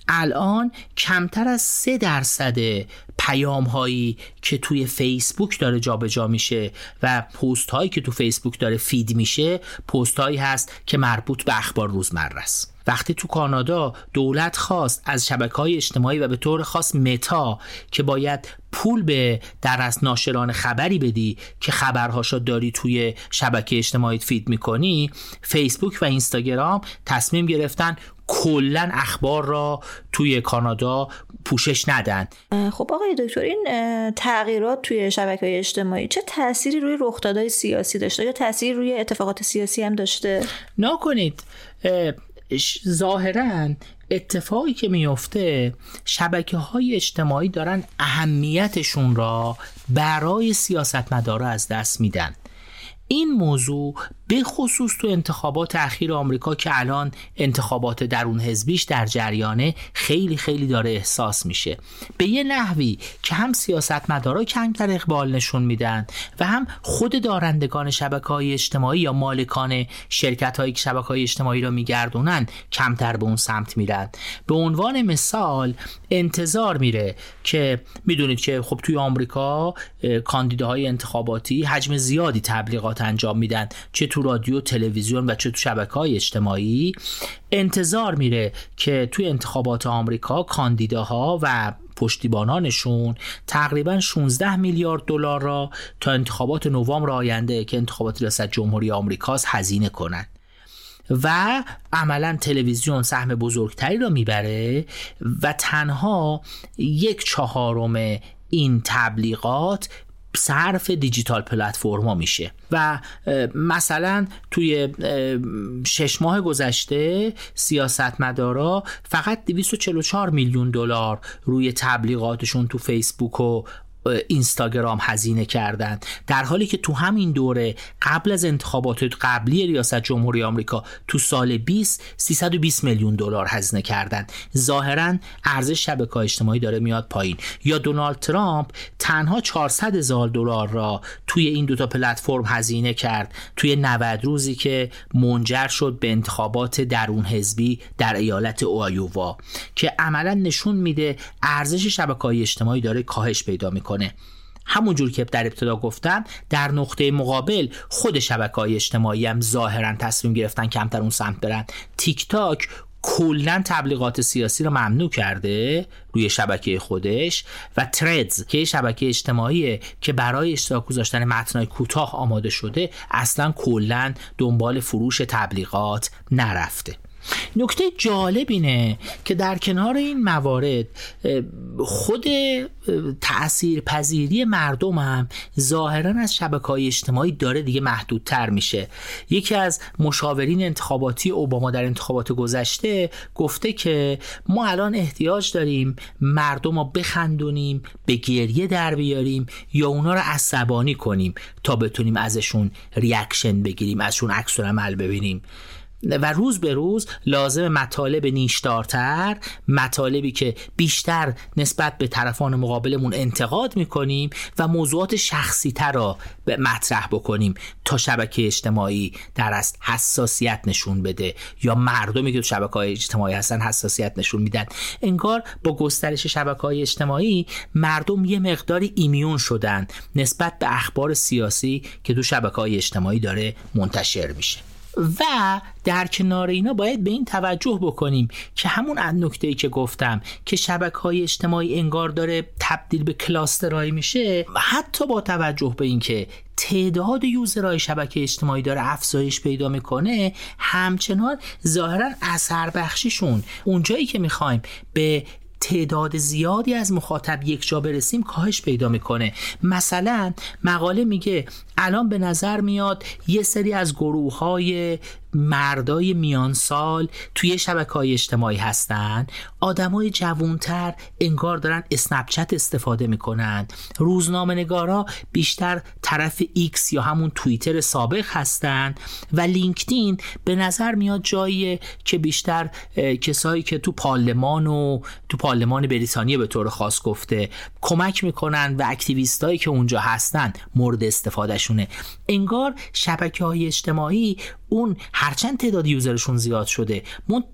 [SPEAKER 3] الان کمتر از سه درصد پیام هایی که توی فیسبوک داره جابجا جا میشه و پست هایی که تو فیسبوک داره feed میشه پست هایی هست که مربوط به اخبار روزمره است. وقتی تو کانادا دولت خواست از شبکه های اجتماعی و به طور خاص متا که باید پول به در از ناشران خبری بدی که خبرهاشو داری توی شبکه اجتماعی feed می‌کنی فیسبوک و اینستاگرام تصمیم گرفتن کلا اخبار را توی کانادا پوشش ندن.
[SPEAKER 1] خب آقای دکتر این تغییرات توی شبکه های اجتماعی چه تأثیری روی رخدادهای سیاسی داشته؟ یا تأثیری روی اتفاقات سیاسی هم داشته؟
[SPEAKER 3] نکنید ظاهرا اتفاقی که میفته شبکه های اجتماعی دارن اهمیتشون را برای سیاستمدارا از دست میدن. این موضوع به خصوص تو انتخابات اخیر آمریکا که الان انتخابات درون حزبیش در جریانه خیلی خیلی داره احساس میشه. به یه نحوی که هم سیاستمدارا کمتر اقبال نشون میدن و هم خود دارندگان شبکه های اجتماعی یا مالکان شرکت هایی که شبکه های اجتماعی را میگردونن کمتر به اون سمت میرن. به عنوان مثال انتظار میره که می‌دونید که خب توی آمریکا کاندیداهای انتخاباتی حجم زیادی تبلیغات انجام میدن. چه تو رادیو تلویزیون و چه تو شبکه های اجتماعی انتظار میره که توی انتخابات آمریکا کاندیداها و پشتیبانانشون تقریبا 16 میلیارد دلار را تا انتخابات نوامبر آینده که انتخابات ریاست جمهوری آمریکاست هزینه کنند و عملا تلویزیون سهم بزرگتری را می‌بره و تنها یک چهارم این تبلیغات صرف دیجیتال پلتفرما میشه. و مثلا توی شش ماه گذشته سیاستمدارا فقط 244 میلیون دلار روی تبلیغاتشون تو فیسبوک و اینستاگرام هزینه کردند در حالی که تو همین دوره قبل از انتخابات قبلی ریاست جمهوری آمریکا تو سال 20 320 میلیون دلار هزینه کردند ظاهرا ارزش شبکه اجتماعی داره میاد پایین. یا دونالد ترامپ تنها 400 هزار دلار را توی این دوتا پلتفرم هزینه کرد. توی 90 روزی که منجر شد به انتخابات درون حزبی در ایالت اوایووا که عملا نشون میده ارزش شبکه اجتماعی داره کاهش پیدا می‌کنه. همون همونجور که در ابتدا گفتم در نقطه مقابل خود شبکه های اجتماعی هم ظاهرا تصمیم گرفتن کمتر اون سمت برن. تیک تاک کلا تبلیغات سیاسی رو ممنوع کرده روی شبکه خودش و تردز که شبکه اجتماعی که برای اشتراک گذاشتن متنای کوتاه آماده شده اصلا کلا دنبال فروش تبلیغات نرفته. نکته جالب اینه که در کنار این موارد خود تأثیر پذیری مردم هم ظاهرا از شبکه های اجتماعی داره دیگه محدودتر میشه. یکی از مشاورین انتخاباتی اوباما در انتخابات گذشته گفته که ما الان احتیاج داریم مردم رو بخندونیم به گریه در بیاریم یا اونا رو عصبانی کنیم تا بتونیم ازشون ریاکشن بگیریم ازشون عکس عمل ببینیم. و روز به روز لازم مطالب نیشدارتر مطالبی که بیشتر نسبت به طرفان مقابلمون انتقاد می‌کنیم و موضوعات شخصی تر را مطرح بکنیم تا شبکه اجتماعی در از حساسیت نشون بده یا مردمی که تو شبکه های اجتماعی هستن حساسیت نشون میدن. انگار با گسترش شبکه های اجتماعی مردم یه مقداری ایمیون شدن نسبت به اخبار سیاسی که تو شبکه های اجتماعی داره منتشر میشه. و در کنار اینا باید به این توجه بکنیم که همون نکته که گفتم که شبکه های اجتماعی انگار داره تبدیل به کلاسترهایی میشه حتی با توجه به اینکه تعداد یوزرهای شبکه اجتماعی داره افزایش پیدا می‌کنه همچنان ظاهرا اثر بخشیشون اونجایی که می‌خوایم به تعداد زیادی از مخاطب یک جا برسیم کاهش پیدا می‌کنه. مثلا مقاله میگه الان به نظر میاد یه سری از گروه های مردای میان سال توی شبکه های اجتماعی هستن. آدمای جوونتر انگار دارن اسنپچت استفاده می‌کنن. روزنامه نگارا بیشتر طرف ایکس یا همون توییتر سابق هستن و لینکدین به نظر میاد جایی که بیشتر کسایی که تو پارلمان و تو پارلمان بریتانیا به طور خاص گفته کمک می‌کنن و activist ایی که اونجا هستن مورد استفادهشونه. انگار شبکه های اجتماعی اون هرچند تعداد user شون زیاد شده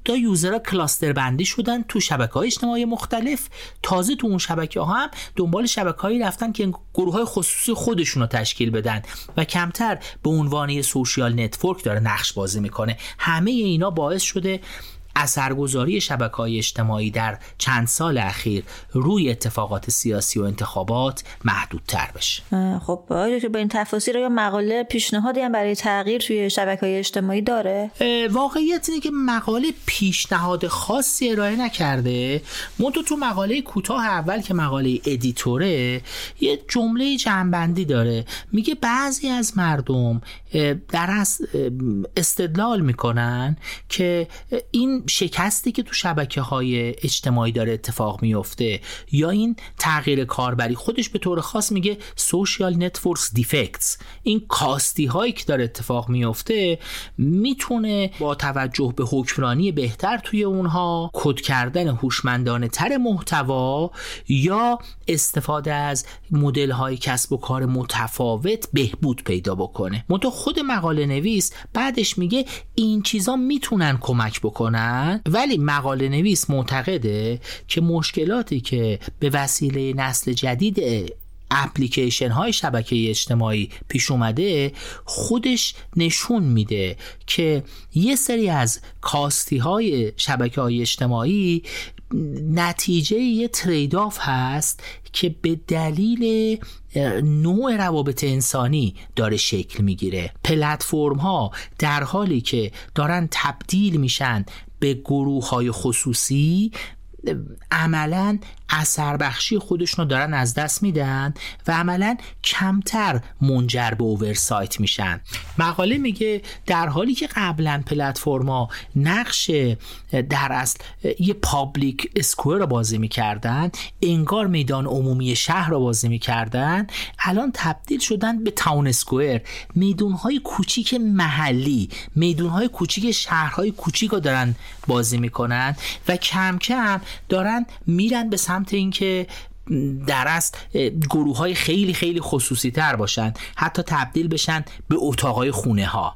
[SPEAKER 3] تا user ها cluster بندی شدن تو شبکه های اجتماعی مختلف. تازه تو اون شبکه ها هم دنبال شبکه هایی رفتن که گروه های خصوصی خودشون رو تشکیل بدن و کمتر به عنوان social network داره نقش بازی می‌کنه. همه اینا باعث شده اثرگذاری شبکه های اجتماعی در چند سال اخیر روی اتفاقات سیاسی و انتخابات محدودتر بشه.
[SPEAKER 1] خب آیا که به این تفاصیل یا مقاله پیشنهادی هم برای تغییر توی شبکه های اجتماعی داره؟
[SPEAKER 3] واقعیت اینه که مقاله پیشنهاد خاصی ارائه نکرده. منتها تو مقاله کوتاه اول که مقاله editor ه یه جمله جمع‌بندی داره. میگه بعضی از مردم دارن استدلال می‌کنن که این شکستی که تو شبکه های اجتماعی داره اتفاق میفته یا این تغییر کاربری خودش به طور خاص میگه social networks defects این کاستی هایی که داره اتفاق میفته می‌تونه با توجه به حکمرانی بهتر توی اونها کد کردن هوشمندانه تر محتوا یا استفاده از مدل های کسب و کار متفاوت بهبود پیدا بکنه. منتها خود مقاله نویس بعدش میگه این چیزا می‌تونن کمک بکنن. ولی مقاله نویس معتقده که مشکلاتی که به وسیله نسل جدید اپلیکیشن های شبکه اجتماعی پیش اومده خودش نشون میده که یه سری از کاستی های شبکه های اجتماعی نتیجه یه ترید آف هست که به دلیل نوع روابط انسانی داره شکل می‌گیره. پلتفرم ها در حالی که دارن تبدیل میشن به گروه های خصوصی عملا اثر بخشی خودشون رو دارن از دست میدن و عملا کمتر منجر به اوورسایت میشن. مقاله میگه در حالی که قبلا پلتفرما نقش در اصل یه پابلیک اسکوئر رو بازی می‌کردن انگار میدان عمومی شهر رو بازی می‌کردن الان تبدیل شدن به تاون اسکوئر میدونهای کوچیک محلی میدونهای کوچیک شهرهای کوچیک رو دارن بازی می‌کنن و کم کم دارن میرن به سمت اینکه در است گروه های خیلی خیلی خصوصی تر باشن حتی تبدیل بشن به اتاقای خونه ها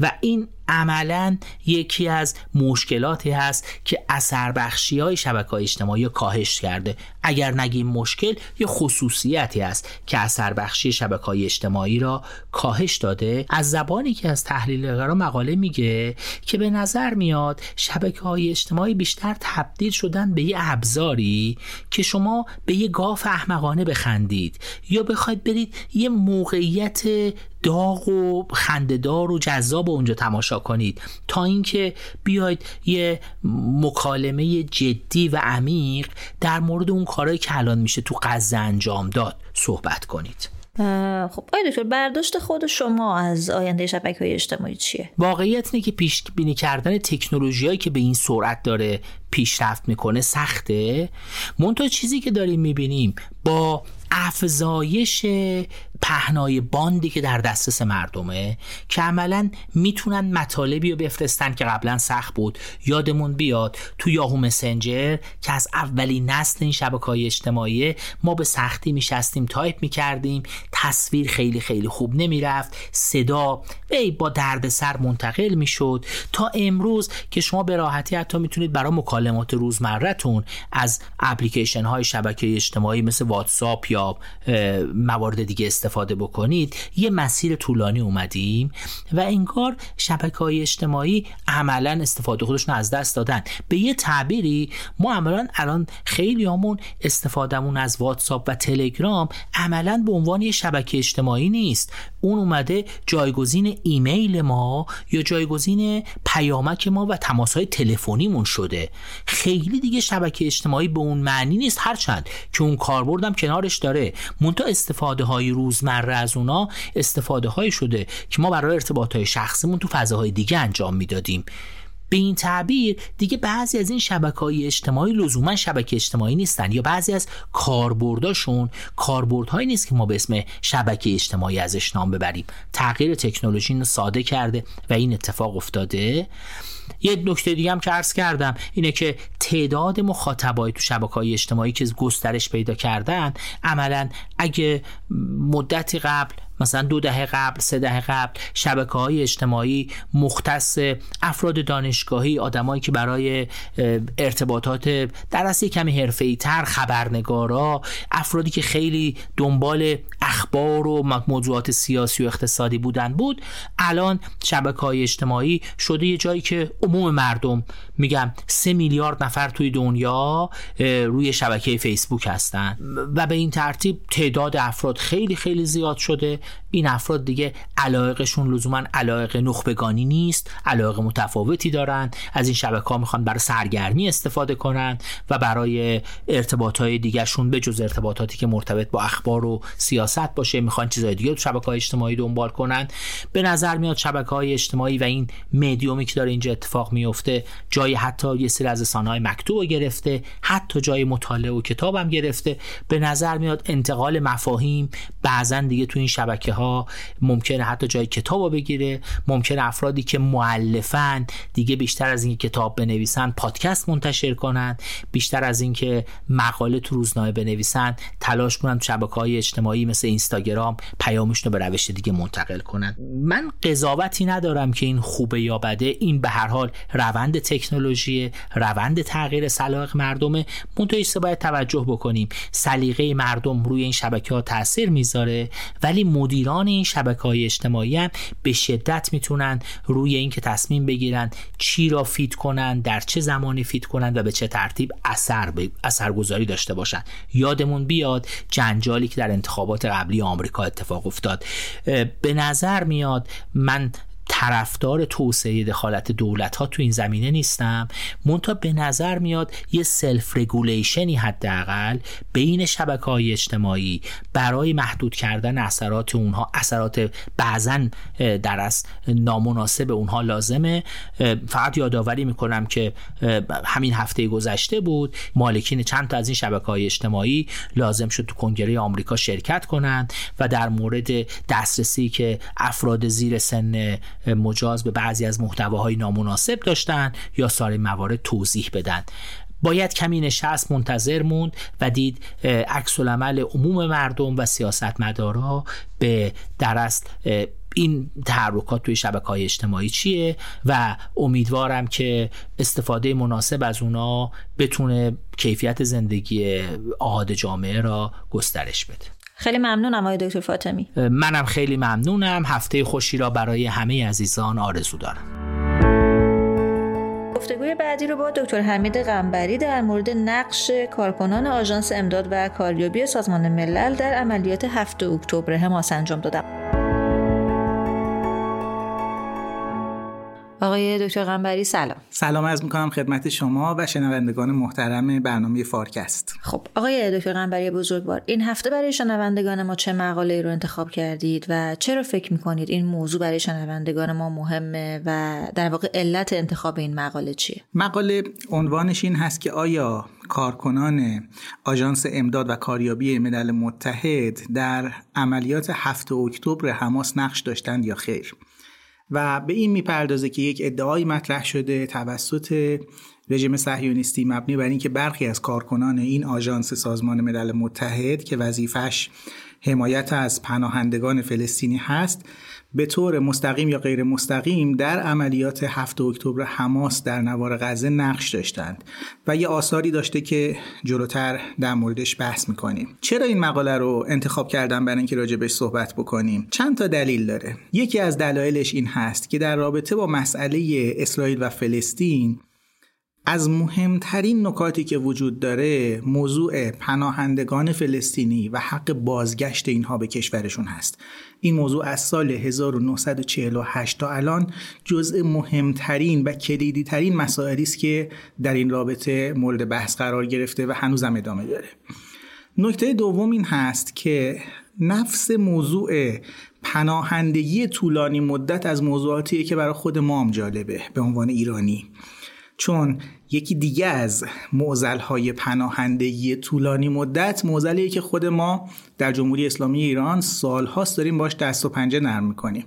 [SPEAKER 3] و این عملا یکی از مشکلاتی هست که اثر بخشی های شبکه های اجتماعی کاهش کرده. اگر نگیم مشکل یا خصوصیتی است که اثر بخشی شبکه های اجتماعی را کاهش داده. از زبانی که از تحلیلگرا مقاله میگه که به نظر میاد شبکه های اجتماعی بیشتر تبدیل شدن به یه ابزاری که شما به یه گاف احمقانه بخندید یا بخواید برید یه موقعیت داغ و خندهدار و جذاب اونجا تماشا کنید. تا اینکه بیاید یه مکالمه جدی و عمیق در مورد اون کارهایی که الان میشه تو غزه انجام داد صحبت کنید.
[SPEAKER 1] خب آقای دکتر برداشت خود شما از آینده شبکه های اجتماعی چیه؟
[SPEAKER 3] واقعیت اینه که پیش بینی کردن تکنولوژی که به این سرعت داره پیشرفت می‌کنه سخته. منتها چیزی که داریم می‌بینیم با افزایش پهنای باندی که در دسترس مردمه که عملا می‌تونن مطالبی رو بفرستن که قبلا سخت بود. یادمون بیاد تو یاهو مسنجر که از اولین نسل این شبکه های اجتماعی ما به سختی میشستیم تایپ می‌کردیم تصویر خیلی خیلی خوب نمی‌رفت صدا ای با دردسر منتقل می‌شد. تا امروز که شما به راحتی حتی می‌تونید برای مکالمات روزمرهتون از اپلیکیشن های شبکه اجتماعی مثل واتساپ یا موارد دیگه استفاده بکنید یه مسیر طولانی اومدیم و انگار شبکه های اجتماعی عملا استفاده خودشون از دست دادن. به یه تعبیری ما عملا الان خیلی همون استفادهمون از واتساپ و تلگرام عملا به عنوان یه شبکه اجتماعی نیست. اون اومده جایگزین ایمیل ما یا جایگزین پیامک ما و تماس های تلفنیمون شده. خیلی دیگه شبکه اجتماعی به اون معنی نیست هرچند که اون کاربردم کنارش داره. مونتا استفاده های روزمره از اونا استفاده های شده که ما برای ارتباط های شخصیمون تو فضاهای دیگه انجام می‌دادیم. به این تعبیر دیگه بعضی از این شبکه های اجتماعی لزوما شبکه اجتماعی نیستن یا بعضی از کاربرداشون کاربردهایی نیست که ما به اسم شبکه اجتماعی ازش نام ببریم. تغییر تکنولوژی ساده کرده و این اتفاق افتاده. یه نکته دیگه هم که عرض کردم اینه که تعداد مخاطبای تو شبکه های اجتماعی که گسترش پیدا کردن عملا اگه مدتی قبل مثلا دو دهه قبل سه دهه قبل شبکه های اجتماعی مختص افراد دانشگاهی آدمایی که برای ارتباطات در اصل کمی حرفه‌ای تر خبرنگارا افرادی که خیلی دنبال اخبار و موضوعات سیاسی و اقتصادی بودن بود. الان شبکه های اجتماعی شده یه جایی که عموم مردم میگم سه میلیارد نفر توی دنیا روی شبکه فیسبوک هستن. و به این ترتیب تعداد افراد خیلی خیلی زیاد شده. این افراد دیگه علایقشون لزوما علایق نخبگانی نیست علایق متفاوتی دارن. از این شبکه ها می‌خوان برای سرگرمی استفاده کنن و برای ارتباط های دیگهشون به جز ارتباطاتی که مرتبط با اخبار و سیاست باشه می‌خوان چیزهای دیگه شبکه های اجتماعی دنبال کنن. به نظر میاد شبکه های اجتماعی و این مدیومی که داره اینجا اتفاق میفته جای حتی یه سری از های مکتوب گرفته حتی جای مطالعه و کتابم گرفته. به نظر میاد انتقال مفاهیم بعضا دیگه تو این شبکه ها ممکنه حتی جای کتاب بگیره. ممکنه افرادی که معلفن دیگه بیشتر از اینکه کتاب بنویسن پادکست منتشر کنن بیشتر از اینکه مقاله تو روزنامه بنویسن تلاش کنن تو شبکه های اجتماعی مثل اینستاگرام پیامشون رو به روش دیگه منتقل کنن. من قضاوتی ندارم که این خوبه یا بده. این به هر حال روند تکنولوژی روند تغییر سلاق مردمه منتها باید توجه بکنیم. سلیقه مردم روی این شبکه ها تاثیر می‌ذاره ولی مدیران این شبکه های اجتماعی هم به شدت می‌تونن روی اینکه تصمیم بگیرن چی را feed کنن در چه زمانی feed کنن و به چه ترتیب اثر ب... اثرگذاری داشته باشن. یادمون بیاد جنجالی که در انتخابات قبلی آمریکا اتفاق افتاد. به نظر میاد من طرفدار توسعه دخالت دولت ها تو این زمینه نیستم. منتها به نظر میاد یه self regulation ی حداقل بین شبکه های اجتماعی برای محدود کردن اثرات اونها اثرات بعضا در از نامناسب اونها لازمه. فقط یادآوری می‌کنم که همین هفته گذشته بود مالکین چند تا از این شبکه های اجتماعی لازم شد تو کنگره آمریکا شرکت کنند و در مورد دسترسی که افراد زیر سن مجاز به بعضی از محتواهای نامناسب داشتن یا سایر موارد توضیح بدن. باید کمی نشست منتظر موند و دید عکس العمل عموم مردم و سیاستمدارا به درست این تحرکات توی شبکه های اجتماعی چیه و امیدوارم که استفاده مناسب از اونا بتونه کیفیت زندگی آهاد جامعه را گسترش بده.
[SPEAKER 1] خیلی ممنونم آقای دکتر فاطمی.
[SPEAKER 3] منم خیلی ممنونم. هفته خوشی را برای همه عزیزان آرزو دارم.
[SPEAKER 1] گفتگوی بعدی رو با دکتر حمید غنبری در مورد نقش کارکنان آژانس امداد و کاریابی سازمان ملل در عملیات هفته اکتبر حماس انجام دادم. آقای دکتر قنبری سلام.
[SPEAKER 4] سلام از می‌کنم خدمت شما و شنوندگان محترم برنامه فارکست.
[SPEAKER 1] خب آقای دکتر قنبری بزرگوار این هفته برای شنوندگان ما چه مقاله رو انتخاب کردید و چرا فکر می‌کنید این موضوع برای شنوندگان ما مهمه و در واقع علت انتخاب این مقاله چیه؟
[SPEAKER 4] مقاله عنوانش این هست که آیا کارکنان آژانس امداد و کاریابی ملل متحد در عملیات هفته اکتبر حماس نقش داشتند یا خیر؟ و به این می‌پردازه که یک ادعایی مطرح شده توسط رژیم صهیونیستی مبنی بر اینکه برخی از کارکنان این آژانس سازمان ملل متحد که وظیفش حمایت از پناهندگان فلسطینی هست به طور مستقیم یا غیر مستقیم در عملیات 7 اکتبر حماس در نوار غزه نقش داشتند و یه آثاری داشته که جلوتر در موردش بحث می‌کنیم. چرا این مقاله رو انتخاب کردم برای اینکه راجبش صحبت بکنیم؟ چند تا دلیل داره. یکی از دلایلش این هست که در رابطه با مسئله اسرائیل و فلسطین از مهمترین نکاتی که وجود داره موضوع پناهندگان فلسطینی و حق بازگشت اینها به کشورشون هست. این موضوع از سال 1948 تا الان جزء مهمترین و کلیدی ترین مسائلی است که در این رابطه مورد بحث قرار گرفته و هنوزم ادامه داره. نکته دوم این هست که نفس موضوع پناهندگی طولانی مدت از موضوعاتیه که برای خود ما هم جالبه به عنوان ایرانی. چون یکی دیگه از معزل های پناهندگی طولانی مدت معزلیه که خود ما در جمهوری اسلامی ایران سالهاست داریم باش دست و پنجه نرم می‌کنیم.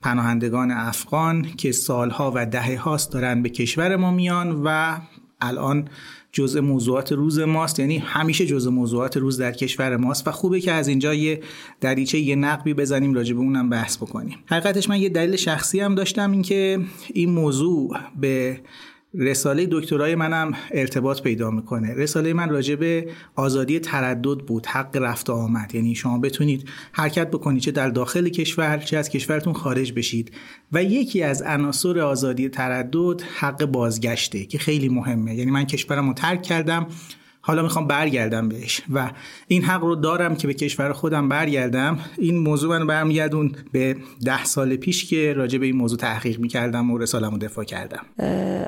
[SPEAKER 4] پناهندگان افغان که سالها و دهه هاست دارن به کشور ما میان و الان جزء موضوعات روز ماست یعنی همیشه جزء موضوعات روز در کشور ماست و خوبه که از اینجا یه دریچه یه نقبی بزنیم راجع به اونم بحث بکنیم. حقیقتش من یه دلیل شخصی هم داشتم اینکه این موضوع به رساله دکترای منم ارتباط پیدا می‌کنه. رساله من راجع به آزادی تردد بود حق رفت آمد. یعنی شما بتونید حرکت بکنید چه در داخل کشور چه از کشورتون خارج بشید. و یکی از عناصر آزادی تردد حق بازگشته که خیلی مهمه. یعنی من کشورم رو ترک کردم. حالا می‌خوام برگردم بهش. و این حق رو دارم که به کشور خودم برگردم. این موضوع من برمیگردون به ده سال پیش که راجع به این موضوع تحقیق می‌کردم و رسالم رو دفاع کردم.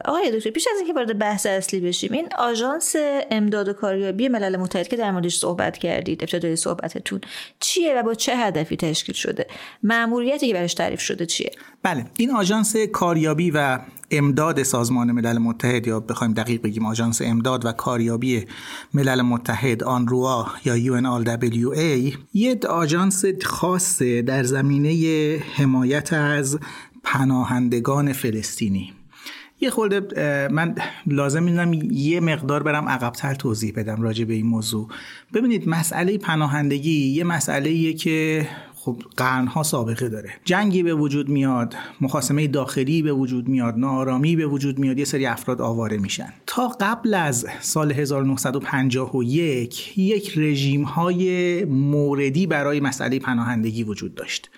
[SPEAKER 1] آقای دکتر پیش از اینکه وارد بحث اصلی بشیم این آژانس امداد و کاریابی ملل متحد که در موردش صحبت کردید ابتدای صحبتتون چیه و با چه هدفی تشکیل شده؟ مأموریتی که براش تعریف شده چیه؟
[SPEAKER 4] بله این آژانس کاریابی و امداد سازمان ملل متحد یا بخوایم دقیق بگیم آژانس امداد و کاریابی ملل متحد آنروا یا UNRWA یه آژانس خاصه در زمینه حمایت از پناهندگان فلسطینی. یه خورده من لازم می‌دونم یه مقدار برم عقبتر توضیح بدم راجع به این موضوع. ببینید مسئله پناهندگی یه مسئله که خب قرنها سابقه داره. جنگی به وجود میاد مخاسمه داخلی به وجود میاد نارامی به وجود میاد یه سری افراد آواره میشن. تا قبل از سال 1951 یک رژیم های موردی برای مسئله پناهندگی وجود داشت.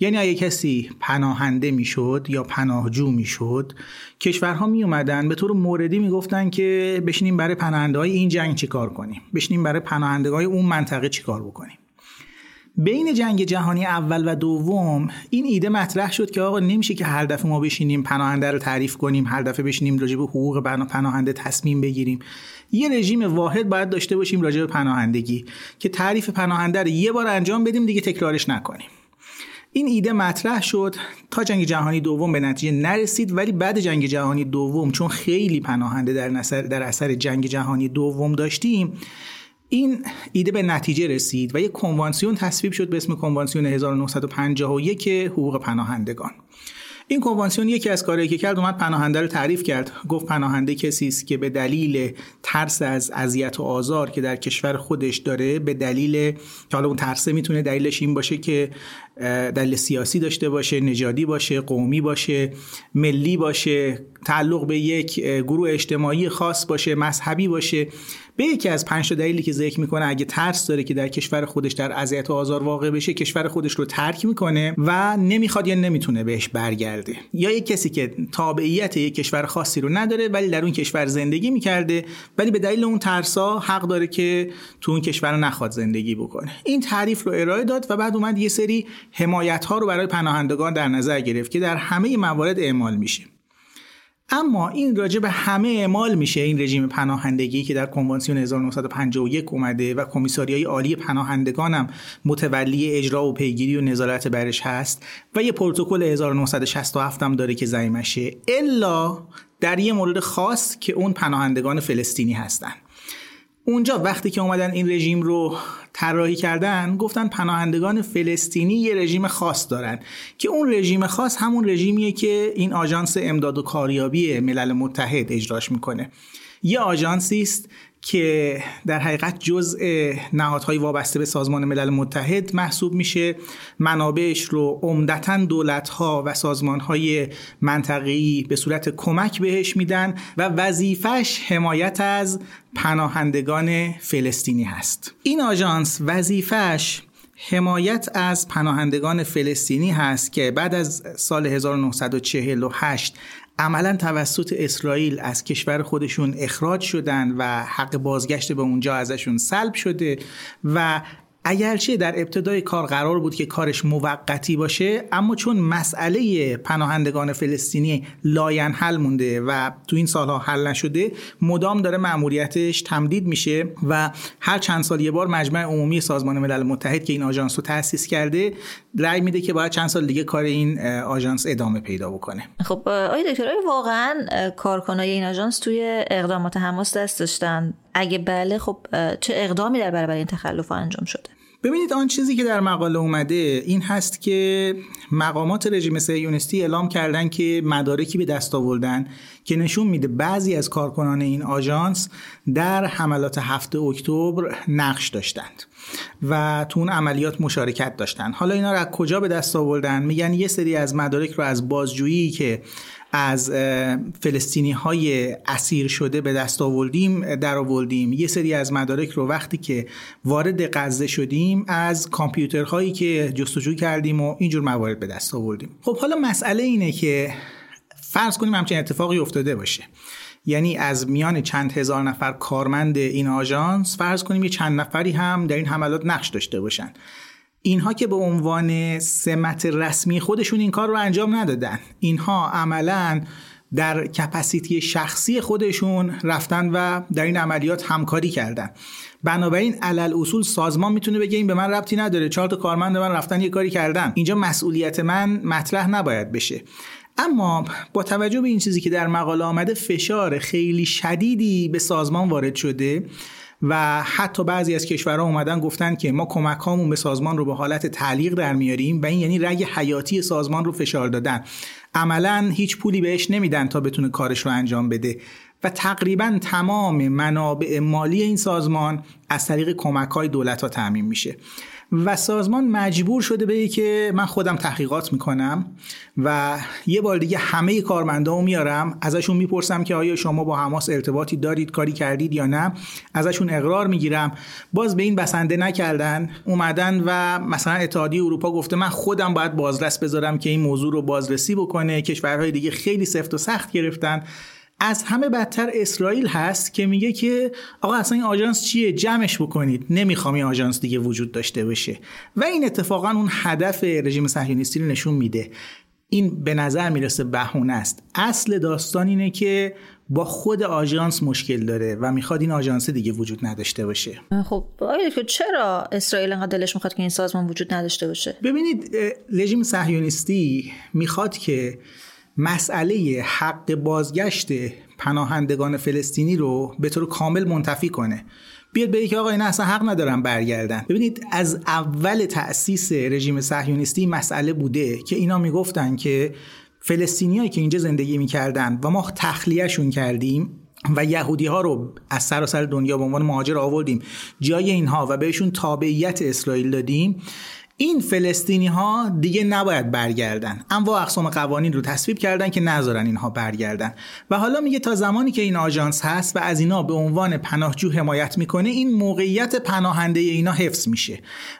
[SPEAKER 4] یعنی اگه کسی پناهنده می‌شد یا پناهجو می‌شد کشورها می اومدن به طور موردی می‌گفتن که بشینیم برای پناهنده های این جنگ چیکار کنیم؟ بشینیم برای پناهنده های اون منطقه چیکار بکنیم؟ بین جنگ جهانی اول و دوم این ایده مطرح شد که آقا نمیشه که هر دفعه ما بشینیم پناهنده رو تعریف کنیم هر دفعه بشینیم راجع به حقوق پناهنده تصمیم بگیریم. یه رژیم واحد باید داشته باشیم راجع به پناهندگی که تعریف پناهنده رو یه بار انجام بدیم دیگه تکرارش نکنیم. این ایده مطرح شد تا جنگ جهانی دوم به نتیجه نرسید ولی بعد جنگ جهانی دوم چون خیلی پناهنده در, در اثر جنگ جهانی دوم داشتیم این ایده به نتیجه رسید و یک کنوانسیون تصویب شد به اسم کنوانسیون 1951 حقوق پناهندگان. این کنوانسیون یکی از کارهایی که کرد اومد پناهنده رو تعریف کرد. گفت پناهنده کسی است که به دلیل ترس از اذیت و آزار که در کشور خودش داره به دلیل که حالا اون ترسه می‌تونه دلیلش این باشه که دلیل سیاسی داشته باشه نژادی باشه قومی باشه ملی باشه تعلق به یک گروه اجتماعی خاص باشه مذهبی باشه. به یکی از پنج دلیلی که ذکر می‌کنه اگه ترس داره که در کشور خودش در اذیت و آزار واقع بشه کشور خودش رو ترک می‌کنه و نمی‌خواد یا نمی‌تونه بهش برگرده. یا یک کسی که تابعیت یک کشور خاصی رو نداره ولی در اون کشور زندگی می‌کرده ولی به دلیل اون ترسا حق داره که تو اون کشور نخواد زندگی بکنه. این تعریف رو ارائه داد و بعد اومد یه سری حمایت ها رو برای پناهندگان در نظر گرفت که در همه موارد اعمال میشه. اما این راجع به همه اعمال میشه این رژیم پناهندگی که در کنوانسیون 1951 اومده و کمیساریای عالی پناهندگان هم متولی اجرا و پیگیری و نظارت برش هست و یه پروتکل 1967 هم داره که زایمشه الا در یه مورد خاص که اون پناهندگان فلسطینی هستن. اونجا وقتی که اومدن این رژیم رو طراحی کردن گفتن پناهندگان فلسطینی یه رژیم خاص دارن که اون رژیم خاص همون رژیمیه که این آژانس امداد و کاریابی ملل متحد اجراش می‌کنه. یه آژانسی است که در حقیقت جزء نهادهای وابسته به سازمان ملل متحد محسوب میشه. منابعش رو عمدتا دولتها و سازمانهای منطقه‌ای به صورت کمک بهش میدن و وظیفش حمایت از پناهندگان فلسطینی هست. این آژانس وظیفش حمایت از پناهندگان فلسطینی هست که بعد از سال 1948 عملا توسط اسرائیل از کشور خودشون اخراج شدن و حق بازگشت به اونجا ازشون سلب شده و اگرچه در ابتدای کار قرار بود که کارش موقتی باشه اما چون مسئله پناهندگان فلسطینی لاین حل مونده و تو این سالها حل نشده مدام داره مأموریتش تمدید میشه و هر چند سال یه بار مجمع عمومی سازمان ملل متحد که این آژانس رو تأسیس کرده رأی میده که باید چند سال دیگه کار این آژانس ادامه پیدا بکنه.
[SPEAKER 1] خب آقای دکتر واقعا کارکنای این آژانس توی اقدامات حماس دست داشتن. اگه بله خب چه اقدامی در برابر این تخلف انجام شده؟
[SPEAKER 4] ببینید آن چیزی که در مقاله اومده این هست که مقامات رژیم صهیونیستی اعلام کردن که مدارکی به دست آوردن که نشون میده بعضی از کارکنان این آژانس در حملات هفته اکتبر نقش داشتند و تو اون عملیات مشارکت داشتن حالا اینا رو از کجا به دست آوردن؟ میگن یه سری از مدارک رو از بازجویی که از فلسطینی های اسیر شده به دست آوردیم در آوردیم یه سری از مدارک رو وقتی که وارد غزه شدیم از کامپیوترهایی که جستجو کردیم و اینجور موارد به دست آوردیم. خب حالا مسئله اینه که فرض کنیم همچین اتفاقی افتاده باشه. یعنی از میان چند هزار نفر کارمند این آژانس فرض کنیم یه چند نفری هم در این حملات نقش داشته باشن. اینها که به عنوان سمت رسمی خودشون این کار رو انجام ندادن. اینها عملا در کپسیتی شخصی خودشون رفتن و در این عملیات همکاری کردن. بنابراین علل اصول سازمان می‌تونه بگه این به من ربطی نداره. چهار تا کارمند من رفتن یه کاری کردن. اینجا مسئولیت من مطرح نباید بشه. اما با توجه به این چیزی که در مقاله آمده فشار خیلی شدیدی به سازمان وارد شده. و حتی بعضی از کشورها اومدن گفتن که ما کمک هامون به سازمان رو به حالت تعلیق در میاریم و این یعنی رگ حیاتی سازمان رو فشار دادن. عملا هیچ پولی بهش نمیدن تا بتونه کارش رو انجام بده. و تقریبا تمام منابع مالی این سازمان از طریق کمک های دولت ها تعمین میشه. و سازمان مجبور شده به که من خودم تحقیقات می‌کنم و یه بار دیگه همه کارمندامو میارم ازشون می‌پرسم که آیا شما با حماس ارتباطی دارید کاری کردید یا نه؟ ازشون اقرار می‌گیرم. باز به این بسنده نکردن اومدن و مثلا اتحادیه اروپا گفته من خودم باید بازرس بذارم که این موضوع رو بازرسی بکنه. کشورهای دیگه خیلی سفت و سخت گرفتن. از همه بدتر اسرائیل هست که میگه که آقا اصلا این آژانس چیه؟ جمعش بکنید. نمی‌خوام این آژانس دیگه وجود داشته باشه. و این اتفاقا اون هدف رژیم صهیونیستی رو نشون میده. این به نظر می‌رسه بهونه است. اصل داستان اینه که با خود آژانس مشکل داره و می‌خواد این آژانس دیگه وجود نداشته باشه.
[SPEAKER 1] خب چرا اسرائیل انقدر دلش می‌خواد که این سازمان وجود نداشته باشه؟
[SPEAKER 4] ببینید رژیم صهیونیستی می‌خواد که مسئله حق بازگشت پناهندگان فلسطینی رو به طور کامل منتفی کنه. بیاد به که آقا اینا اصلا حق ندارن برگردن. ببینید از اول تأسیس رژیم صهیونیستی مسئله بوده که اینا می‌گفتن که فلسطینیایی که اینجا زندگی می‌کردن و ما تخلیهشون کردیم و یهودی ها رو از سراسر دنیا به عنوان مهاجر آوردیم جای اینها و بهشون تابعیت اسرائیل دادیم این فلسطینی ها دیگه نباید برگردن. اما اقسام قوانین رو تصویب کردن که نذارن اینها برگردن. و حالا میگه تا زمانی که این آژانس هست و از اینا به عنوان پناهجو حمایت می‌کنه این موقعیت پناهنده اینا حفظ میشه.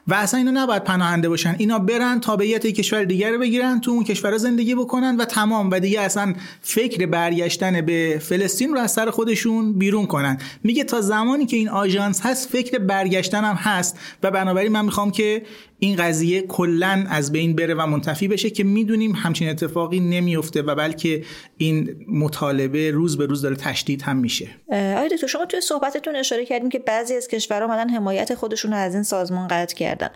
[SPEAKER 4] و اصلا اینا نباید پناهنده باشن. اینا برن تابعیت کشور دیگر رو بگیرن تو اون کشور زندگی بکنن و تمام. و دیگه اصلا فکر برگشتن به فلسطین رو از سر خودشون بیرون کنن. میگه تا زمانی که این آژانس هست فکر برگشتن هم هست. و بنابراین من می‌خوام که این قضیه کلا از بین بره و منتفی بشه که می‌دونیم همچین اتفاقی نمیفته و بلکه این مطالبه روز به روز داره تشدید هم میشه.
[SPEAKER 1] آقای دکتر شما توی صحبتتون اشاره کردیم که بعضی از کشورها اومدن حمایت خودشون رو از این سازمان قطع کردن.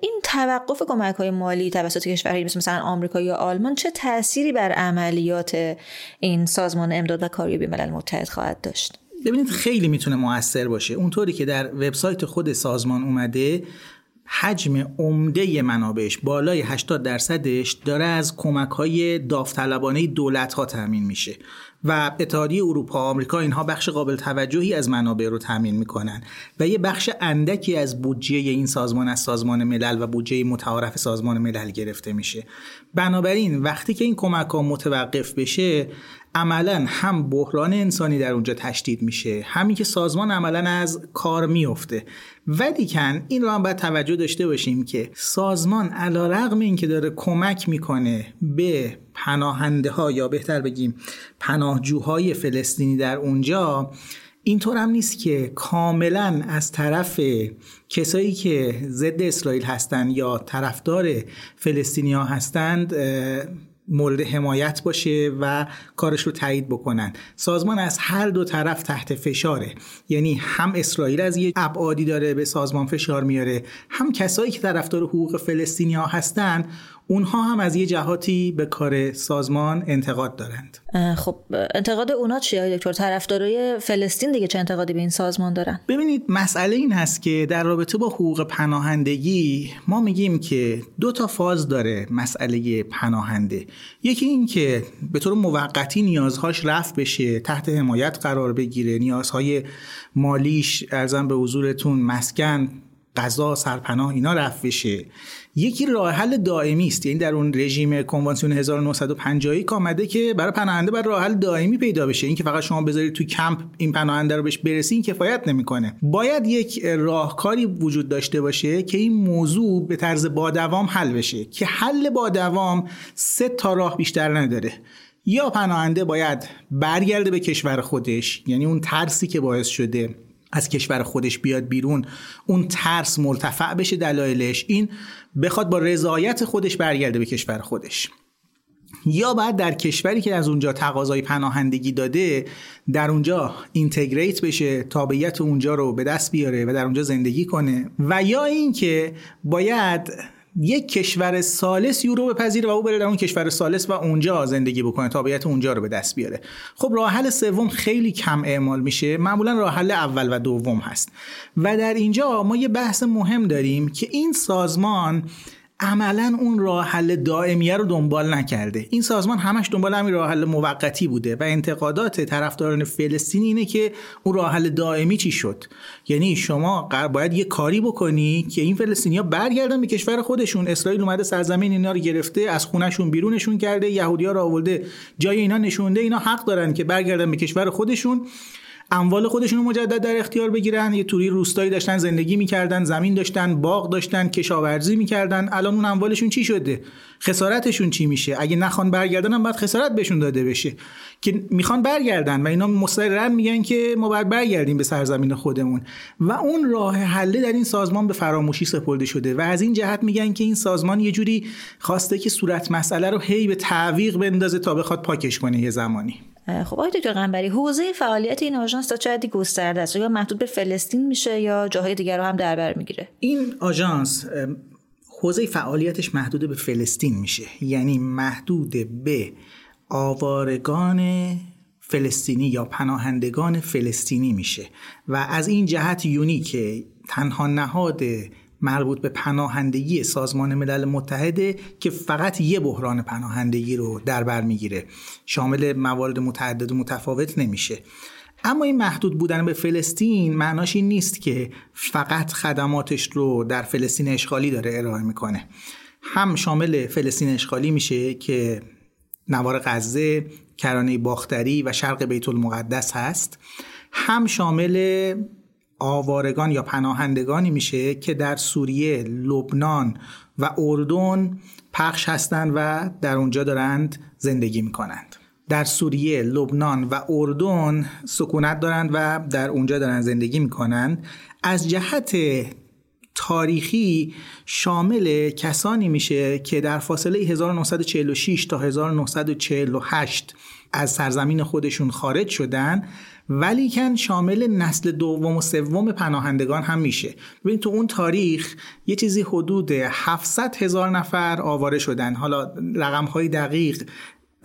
[SPEAKER 1] این توقف کمک های مالی توسط کشورهایی مثل مثلا آمریکا یا آلمان چه تأثیری بر عملیات این سازمان امداد و کاریابی ملل متحد خواهد داشت؟
[SPEAKER 4] ببینید خیلی می‌تونه موثر باشه. اونطوری که در وبسایت خود سازمان اومده حجم عمده منابعش بالای 80 درصدش داره از کمک های داوطلبانه دولت ها تامین میشه و اتحادیه اروپا و آمریکا اینها بخش قابل توجهی از منابع رو تامین می‌کنن و یه بخش اندکی از بودجه این سازمان از سازمان ملل و بودجه متعارف سازمان ملل گرفته میشه. بنابراین وقتی که این کمک ها متوقف بشه عملا هم بحران انسانی در اونجا تشدید میشه همین که سازمان عملا از کار میفته ولی کن این رو هم باید توجه داشته باشیم که سازمان علا رقم این که داره کمک می‌کنه به پناهنده ها یا بهتر بگیم پناهجوهای فلسطینی در اونجا اینطور هم نیست که کاملا از طرف کسایی که ضد اسرائیل هستند یا طرفدار فلسطینی ها هستند مورد حمایت باشه و کارش رو تایید بکنن. سازمان از هر دو طرف تحت فشاره. یعنی هم اسرائیل از یه ابعادی داره به سازمان فشار میاره هم کسایی که طرفدار حقوق فلسطینی ها هستن اونها هم از یه جهاتی به کار سازمان انتقاد دارند.
[SPEAKER 1] خب انتقاد اونا چیه دکتر؟ طرفدارای فلسطین دیگه چه انتقادی به این سازمان دارن؟
[SPEAKER 4] ببینید مسئله این هست که در رابطه با حقوق پناهندگی ما میگیم که دو تا فاز داره مسئله پناهنده. یکی این که به طور موقتی نیازهاش رفت بشه تحت حمایت قرار بگیره نیازهای مالیش ارزم به حضورتون مسکن غذا سرپناه اینا رفت بشه. یکی راه حل دائمی است. یعنی در اون رژیم کنوانسیون 1950 که آمده که برای پناهنده بر راه حل دائمی پیدا بشه. اینکه فقط شما بذارید تو کمپ این پناهنده رو بهش برسین کفایت نمی‌کنه. باید یک راهکاری وجود داشته باشه که این موضوع به طرز با دوام حل بشه که حل با دوام سه تا راه بیشتر نداره. یا پناهنده باید برگرده به کشور خودش یعنی اون ترسی که باعث شده از کشور خودش بیاد بیرون اون ترس مرتفع بشه دلایلش. این بخواد با رضایت خودش برگرده به کشور خودش. یا بعد در کشوری که از اونجا تقاضای پناهندگی داده در اونجا اینتگریت بشه تابعیت اونجا رو به دست بیاره و در اونجا زندگی کنه. و یا اینکه باید یک کشور سالس یورو بپذیره و او بره در اون کشور سالس و اونجا زندگی بکنه تابعیت اونجا رو به دست بیاره. خب راه حل سوم خیلی کم اعمال میشه. معمولا راه حل اول و دوم هست. و در اینجا ما یه بحث مهم داریم که این سازمان عملا اون راه حل دائمیه رو دنبال نکرده. این سازمان همش دنبال همین راه حل موقتی بوده و انتقادات طرفداران فلسطین اینه که اون راه حل دائمی چی شد؟ یعنی شما باید یه کاری بکنی که این فلسطینیا برگردن به کشور خودشون. اسرائیل اومده سرزمین اینا رو گرفته از خونهشون بیرونشون کرده یهودیا رو آورده جای اینا نشونده اینا حق دارن که برگردن به کشور خودشون. اموال خودشون رو مجدد در اختیار بگیرن. یه توری روستایی داشتن زندگی می‌کردن زمین داشتن باغ داشتن کشاورزی می‌کردن. الان اون اموالشون چی شده؟ خسارتشون چی میشه؟ اگه نخوان برگردن هم باید خسارت بهشون داده بشه. که می‌خوان برگردن و اینا مصررن میگن که ما باید برگردیم به سرزمین خودمون. و اون راه حله در این سازمان به فراموشی سپرده شده و از این جهت میگن که این سازمان یه جوری خواسته که صورت مسئله رو هی به تعویق بندازه تا بخواد پاکش کنه یه زمانی.
[SPEAKER 1] خب آقای دکتر قنبری حوزه فعالیت این آژانس تا چه گسترده است؟ یا محدود به فلسطین میشه یا جاهای دیگر رو هم در بر می‌گیره؟
[SPEAKER 4] این آژانس حوزه فعالیتش محدود به فلسطین میشه. یعنی محدود به آوارگان فلسطینی یا پناهندگان فلسطینی میشه. و از این جهت یونیکه. تنها نهاد مربوط به پناهندگی سازمان ملل متحده که فقط یه بحران پناهندگی رو در بر می‌گیره. شامل موارد متعدد و متفاوت نمیشه. اما این محدود بودن به فلسطین معناش این نیست که فقط خدماتش رو در فلسطین اشغالی داره ارائه می‌کنه. هم شامل فلسطین اشغالی میشه که نوار غزه، کرانه باختری و شرق بیت المقدس هست. هم شامل آوارگان یا پناهندگانی میشه که در سوریه، لبنان و اردن پخش هستند و در اونجا دارند زندگی می‌کنند. در سوریه، لبنان و اردن سکونت دارند و در اونجا دارند زندگی می‌کنند. از جهت تاریخی شامل کسانی میشه که در فاصله 1946 تا 1948 از سرزمین خودشون خارج شدن ولیکن شامل نسل دوم و سوم پناهندگان هم میشه. ببین تو اون تاریخ یه چیزی حدود 700 هزار نفر آواره شدن. حالا رقم های دقیق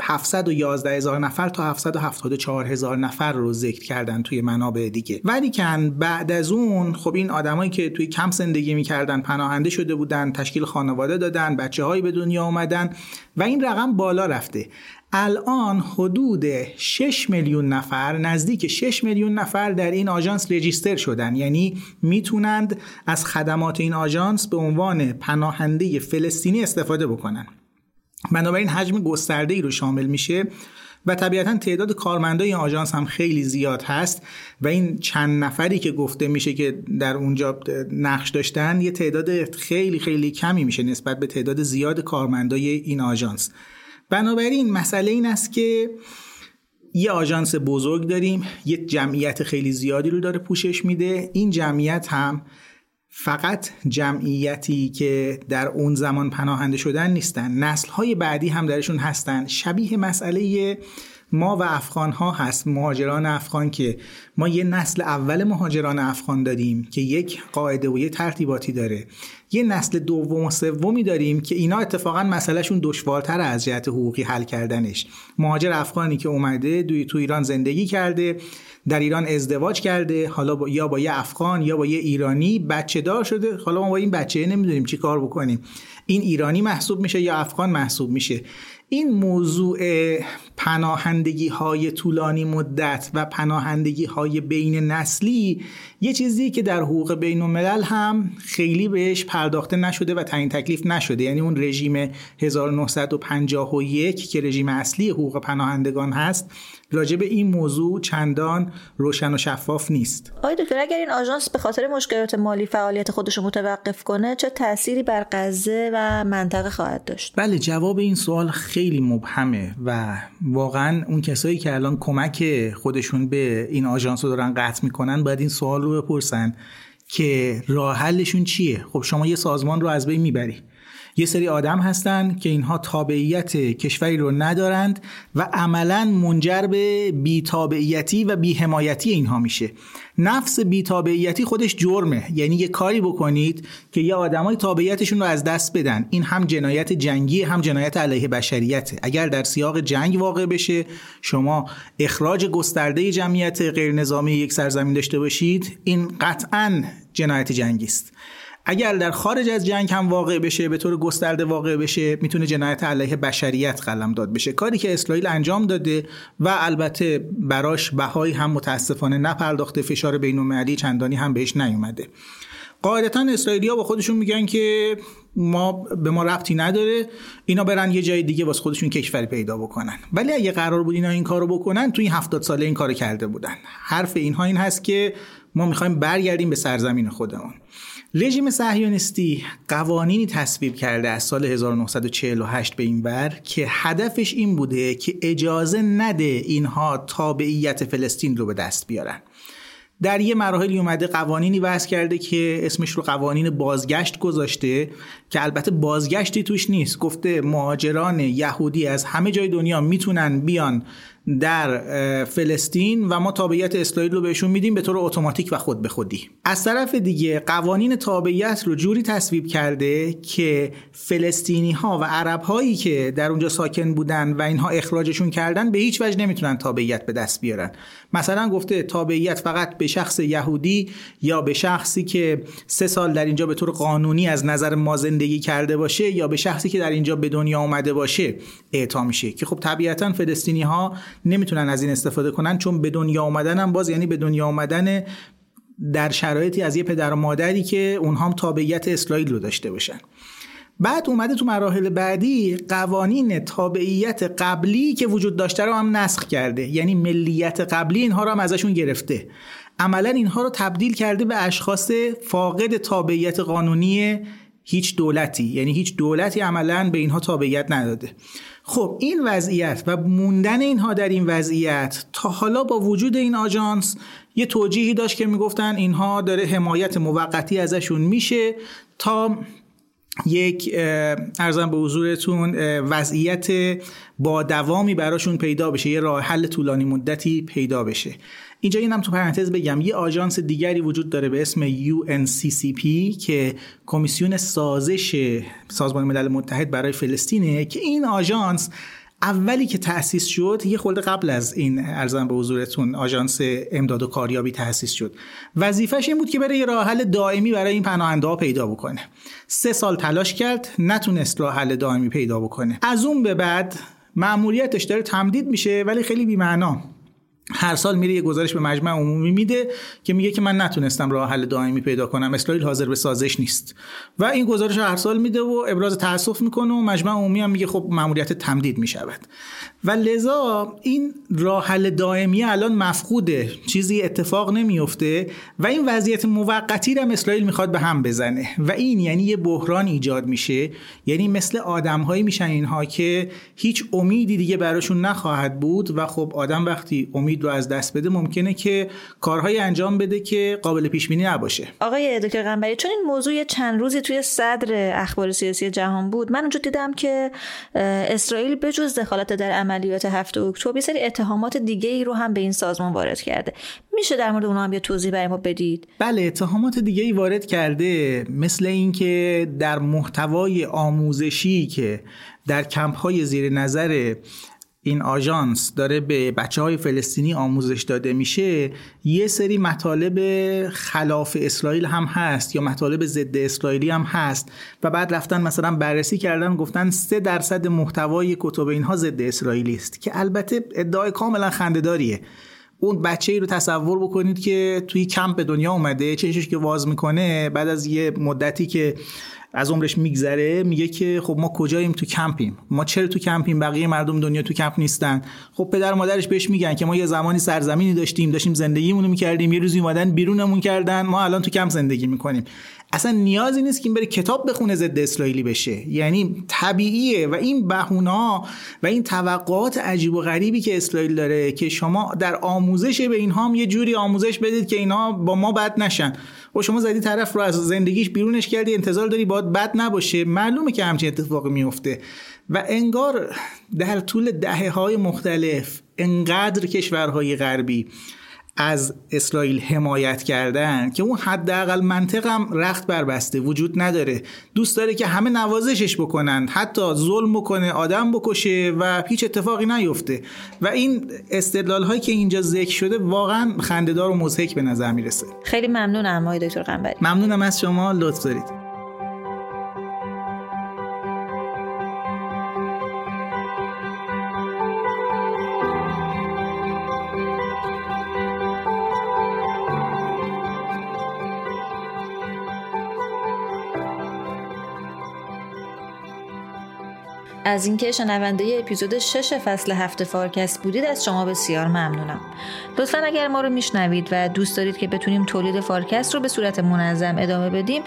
[SPEAKER 4] 711 هزار نفر تا 774 هزار نفر رو ذکر کردن توی منابع دیگه. ولی کن بعد از اون خب این آدمایی که توی کم زندگی می‌کردن پناهنده شده بودن تشکیل خانواده دادن بچه هایی به دنیا آمدن و این رقم بالا رفته. الان حدود 6 میلیون نفر نزدیک 6 میلیون نفر در این آژانس رجیستر شدن. یعنی می‌تونند از خدمات این آژانس به عنوان پناهنده فلسطینی استفاده بکنن. بنابراین حجم گسترده ای رو شامل میشه و طبیعتا تعداد کارمندای این آژانس هم خیلی زیاد هست و این چند نفری که گفته میشه که در اونجا نقش داشتن یه تعداد خیلی خیلی کمی میشه نسبت به تعداد زیاد کارمندای این آژانس. بنابراین مسئله این است که یه آژانس بزرگ داریم یه جمعیت خیلی زیادی رو داره پوشش میده. این جمعیت هم فقط جمعیتی که در اون زمان پناهنده شدن نیستن. نسل های بعدی هم درشون هستن. شبیه مسئله ما و افغان ها هست مهاجران افغان که ما یه نسل اول مهاجران افغان داریم که یک قاعده و یه ترتیباتی داره. یه نسل دوم و سومی داریم که اینا اتفاقا مسئلهشون دشوارتر از جهت حقوقی حل کردنش. مهاجر افغانی که اومده دوی تو ایران زندگی کرده در ایران ازدواج کرده حالا با یا با یه افغان یا با یه ایرانی بچه دار شده. حالا ما با این بچه نمی‌دونیم چی کار بکنیم. این ایرانی محسوب میشه یا افغان محسوب میشه. این موضوع پناهندگی های طولانی مدت و پناهندگی های بین نسلی یه چیزی که در حقوق بین الملل هم خیلی بهش پرداخته نشده و تعیین تکلیف نشده. یعنی اون رژیم 1951 که رژیم اصلی حقوق پناهندگان هست راجع به این موضوع چندان روشن و شفاف نیست.
[SPEAKER 1] آقای دکتر اگر این آژانس به خاطر مشکلات مالی فعالیت خودش رو متوقف کنه چه تأثیری بر غزه و منطقه خواهد داشت؟
[SPEAKER 4] بله جواب این سوال خیلی مبهمه و واقعا اون کسایی که الان کمک خودشون به این آژانس رو دارن قطع می‌کنن باید این سوال رو بپرسن که راه حلشون چیه؟ خب شما یه سازمان رو از بین می‌بری. یه سری آدم هستن که اینها تابعیت کشوری رو ندارند و عملا منجر به بیتابعیتی و بیحمایتی اینها میشه. نفس بیتابعیتی خودش جرمه. یعنی یه کاری بکنید که یه آدمای تابعیتشون رو از دست بدن. این هم جنایت جنگی هم جنایت علیه بشریته. اگر در سیاق جنگ واقع بشه شما اخراج گسترده جمعیت غیر نظامی یک سرزمین داشته باشید این قطعا جنایت جنگی است. اگر در خارج از جنگ هم واقع بشه به طور گسترده واقع بشه می‌تونه جنایت علیه بشریت قلم داد بشه. کاری که اسرائیل انجام داده و البته براش بهایی هم متاسفانه نپرداخته فشار بین چندانی هم بهش نیومده. قاعدتا اسرائیلیا با خودشون میگن که ما به ما ربطی نداره اینا برن یه جای دیگه واسه خودشون کشوری پیدا بکنن. ولی اگه قرار بود اینا این کارو بکنن تو این هفتاد ساله این کارو کرده بودن. حرف اینها این هست که ما می‌خوایم برگردیم به سرزمین خودمون. رژیم صهیونیستی قوانینی تصویب کرده از سال 1948 به این ور که هدفش این بوده که اجازه نده اینها تابعیت فلسطین رو به دست بیارن. در یه مراحلی اومده قوانینی وضع کرده که اسمش رو قوانین بازگشت گذاشته که البته بازگشتی توش نیست. گفته مهاجران یهودی از همه جای دنیا می‌تونن بیان در فلسطین و ما تابعیت اسرائیل رو بهشون میدیم به طور اتوماتیک و خود به خودی. از طرف دیگه قوانین تابعیت رو جوری تصویب کرده که فلسطینی ها و عرب هایی که در اونجا ساکن بودن و اینها اخراجشون کردن به هیچ وجه نمی‌تونن تابعیت به دست بیارن. مثلا گفته تابعیت فقط به شخص یهودی یا به شخصی که سه سال در اینجا به طور قانونی از نظر ما زندگی کرده باشه یا به شخصی که در اینجا به دنیا آمده باشه اعطا میشه. که خب طبیعتا فلسطینی ها نمی‌تونن از این استفاده کنن چون به دنیا آمدن هم باز یعنی به دنیا آمدن در شرایطی از یه پدر و مادری که اونها هم تابعیت اسرائیل رو داشته باشن. بعد اومده تو مراحل بعدی قوانین تابعیت قبلی که وجود داشته رو هم نسخ کرده. یعنی ملیت قبلی اینها رو هم ازشون گرفته. عملا اینها رو تبدیل کرده به اشخاص فاقد تابعیت قانونی هیچ دولتی. یعنی هیچ دولتی عملا به اینها تابعیت نداده. خب این وضعیت و موندن اینها در این وضعیت تا حالا با وجود این آژانس یه توجیهی داشت که می‌گفتن اینها داره حمایت موقتی ازشون میشه تا یک ارزم به حضورتون وضعیت با دوامی براشون پیدا بشه یه راه حل طولانی مدتی پیدا بشه. اینجا اینم تو پرانتز بگم یه آژانس دیگری وجود داره به اسم UNCCP که کمیسیون سازش سازمان ملل متحد برای فلسطینه که این آژانس اولی که تأسیس شد یه خورده قبل از این ارزم به حضورتون آژانس امداد و کاریابی تأسیس شد. وظیفش این بود که بره یه راه حل دائمی برای این پناهنده ها پیدا بکنه. سه سال تلاش کرد نتونست راه حل دائمی پیدا بکنه. از اون به بعد مأموریتش داره تمدید میشه ولی خیلی بی‌معنا. هر سال میره یه گزارش به مجمع عمومی میده که میگه که من نتونستم راه حل دائمی پیدا کنم. اسرائیل حاضر به سازش نیست. و این گزارش هر سال میده و ابراز تاسف می‌کنه و مجمع عمومی هم میگه خب ماموریت تمدید می‌شود. و لذا این راه حل دائمی الان مفقوده. چیزی اتفاق نمیفته و این وضعیت موقتی رو اسرائیل می‌خواد به هم بزنه. و این یعنی یه بحران ایجاد میشه. یعنی مثل آدمهایی میشن اینها که هیچ امیدی دیگه براشون نخواهد بود و خب آدم وقتی امید رو از دست بده ممکنه که کارهایی انجام بده که قابل پیش بینی نباشه.
[SPEAKER 1] آقای دکتر قنبری چون این موضوع چند روزی توی صدر اخبار سیاسی جهان بود من اونجا دیدم که اسرائیل بجز دخالت در عملیات هفته اکتبر یه سری اتهامات دیگه ای رو هم به این سازمان وارد کرده. میشه در مورد اونها هم یه توضیح برای ما بدید؟
[SPEAKER 4] بله اتهامات دیگه ای وارد کرده مثل اینکه در محتوای آموزشی که در کمپ های زیر نظر این آژانس داره به بچه های فلسطینی آموزش داده میشه یه سری مطالب خلاف اسرائیل هم هست یا مطالب ضد اسرائیلی هم هست و بعد رفتن مثلا بررسی کردن گفتن سه درصد محتوای کتب اینها ضد اسرائیلی است که البته ادعای کاملا خندهداریه. اون بچه ای رو تصور بکنید که توی کمپ به دنیا اومده چشش که واز می‌کنه بعد از یه مدتی که از عمرش میگذره میگه که خب ما کجاییم تو کمپیم؟ ما چرا تو کمپیم؟ بقیه مردم دنیا تو کمپ نیستن. خب پدر مادرش بهش میگن که ما یه زمانی سرزمینی داشتیم داشتیم زندگیمونو می‌کردیم یه روزی اومدن بیرونمون کردن ما الان تو کمپ زندگی می‌کنیم. اصلا نیازی نیست که این بره کتاب بخونه ضد اسرائیلی بشه. یعنی طبیعیه و این بهونا و این توقعات عجیب و غریبی که اسرائیل داره که شما در آموزش به اینها هم یه جوری آموزش بدید که اینا با ما بد نشن. و شما زدی طرف رو از زندگیش بیرونش کردی انتظار داری باید بد نباشه. معلومه که همچین اتفاقی میفته. و انگار در طول دهه های مختلف انقدر کشورهای غربی از اسرائیل حمایت کردن که اون حداقل منطق هم رخت بربسته وجود نداره. دوست داره که همه نوازشش بکنن حتی ظلم بکنه آدم بکشه و هیچ اتفاقی نیفته. و این استدلال هایی که اینجا ذکر شده واقعا خندهدار و مضحک به نظر می‌رسه.
[SPEAKER 1] خیلی ممنونم آقای دکتر قنبری
[SPEAKER 4] ممنونم از شما. لطف دارید.
[SPEAKER 1] از اینکه شنونده اپیزود 6 فصل هفت فارکست بودید از شما بسیار ممنونم. لطفا اگر ما رو میشنوید و دوست دارید که بتونیم تولید فارکست رو به صورت منظم ادامه بدیم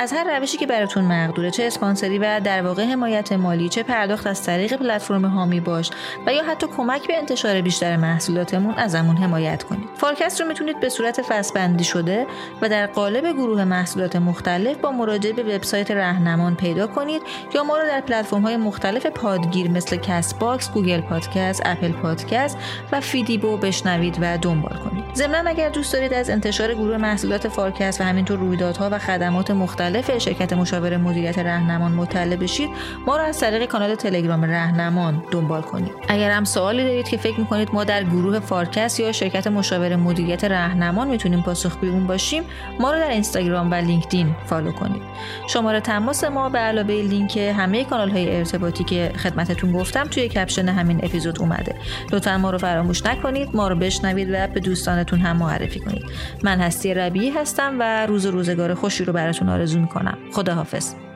[SPEAKER 1] از هر روشی که براتون مقدوره چه اسپانسری و در واقع حمایت مالی چه پرداخت از طریق پلتفرم حامی باش و یا حتی کمک به انتشار بیشتر محصولاتمون ازمون حمایت کنید. فارکست رو می‌تونید به صورت فصل شده و در قالب گروه محصولات مختلف با مراجعه به وبسایت رهنمان پیدا کنید یا ما رو در پلتفرم های مختلف پادگیر مثل Castbox، Google Podcast، Apple Podcast و فیدیبو بشنوید و دنبال کنید. ضمن اگر دوست دارید از انتشار گروه محصولات فارکست و همینطور رویدادها و خدمات مختلف شرکت مشاور مدیریت رهنمان مطلع بشید ما رو از طریق کانال تلگرام رهنمان دنبال کنید اگر هم سوالی دارید که فکر می‌کنید ما در گروه فارکست یا شرکت مشاور مدیریت رهنمان می‌تونیم پاسخگوی اون باشیم ما رو در اینستاگرام و لینکدین follow کنید شماره تماس ما به علاوه لینک همه کانال های ارتباطی که خدمتتون گفتم توی caption همین اپیزود اومده. لطفا ما رو فراموش نکنید ما رو بشنوید و به دوستانتون هم معرفی کنید. من هستی ربیعی هستم و روز روزگار خوشی رو براتون آرزو می‌کنم. خداحافظ.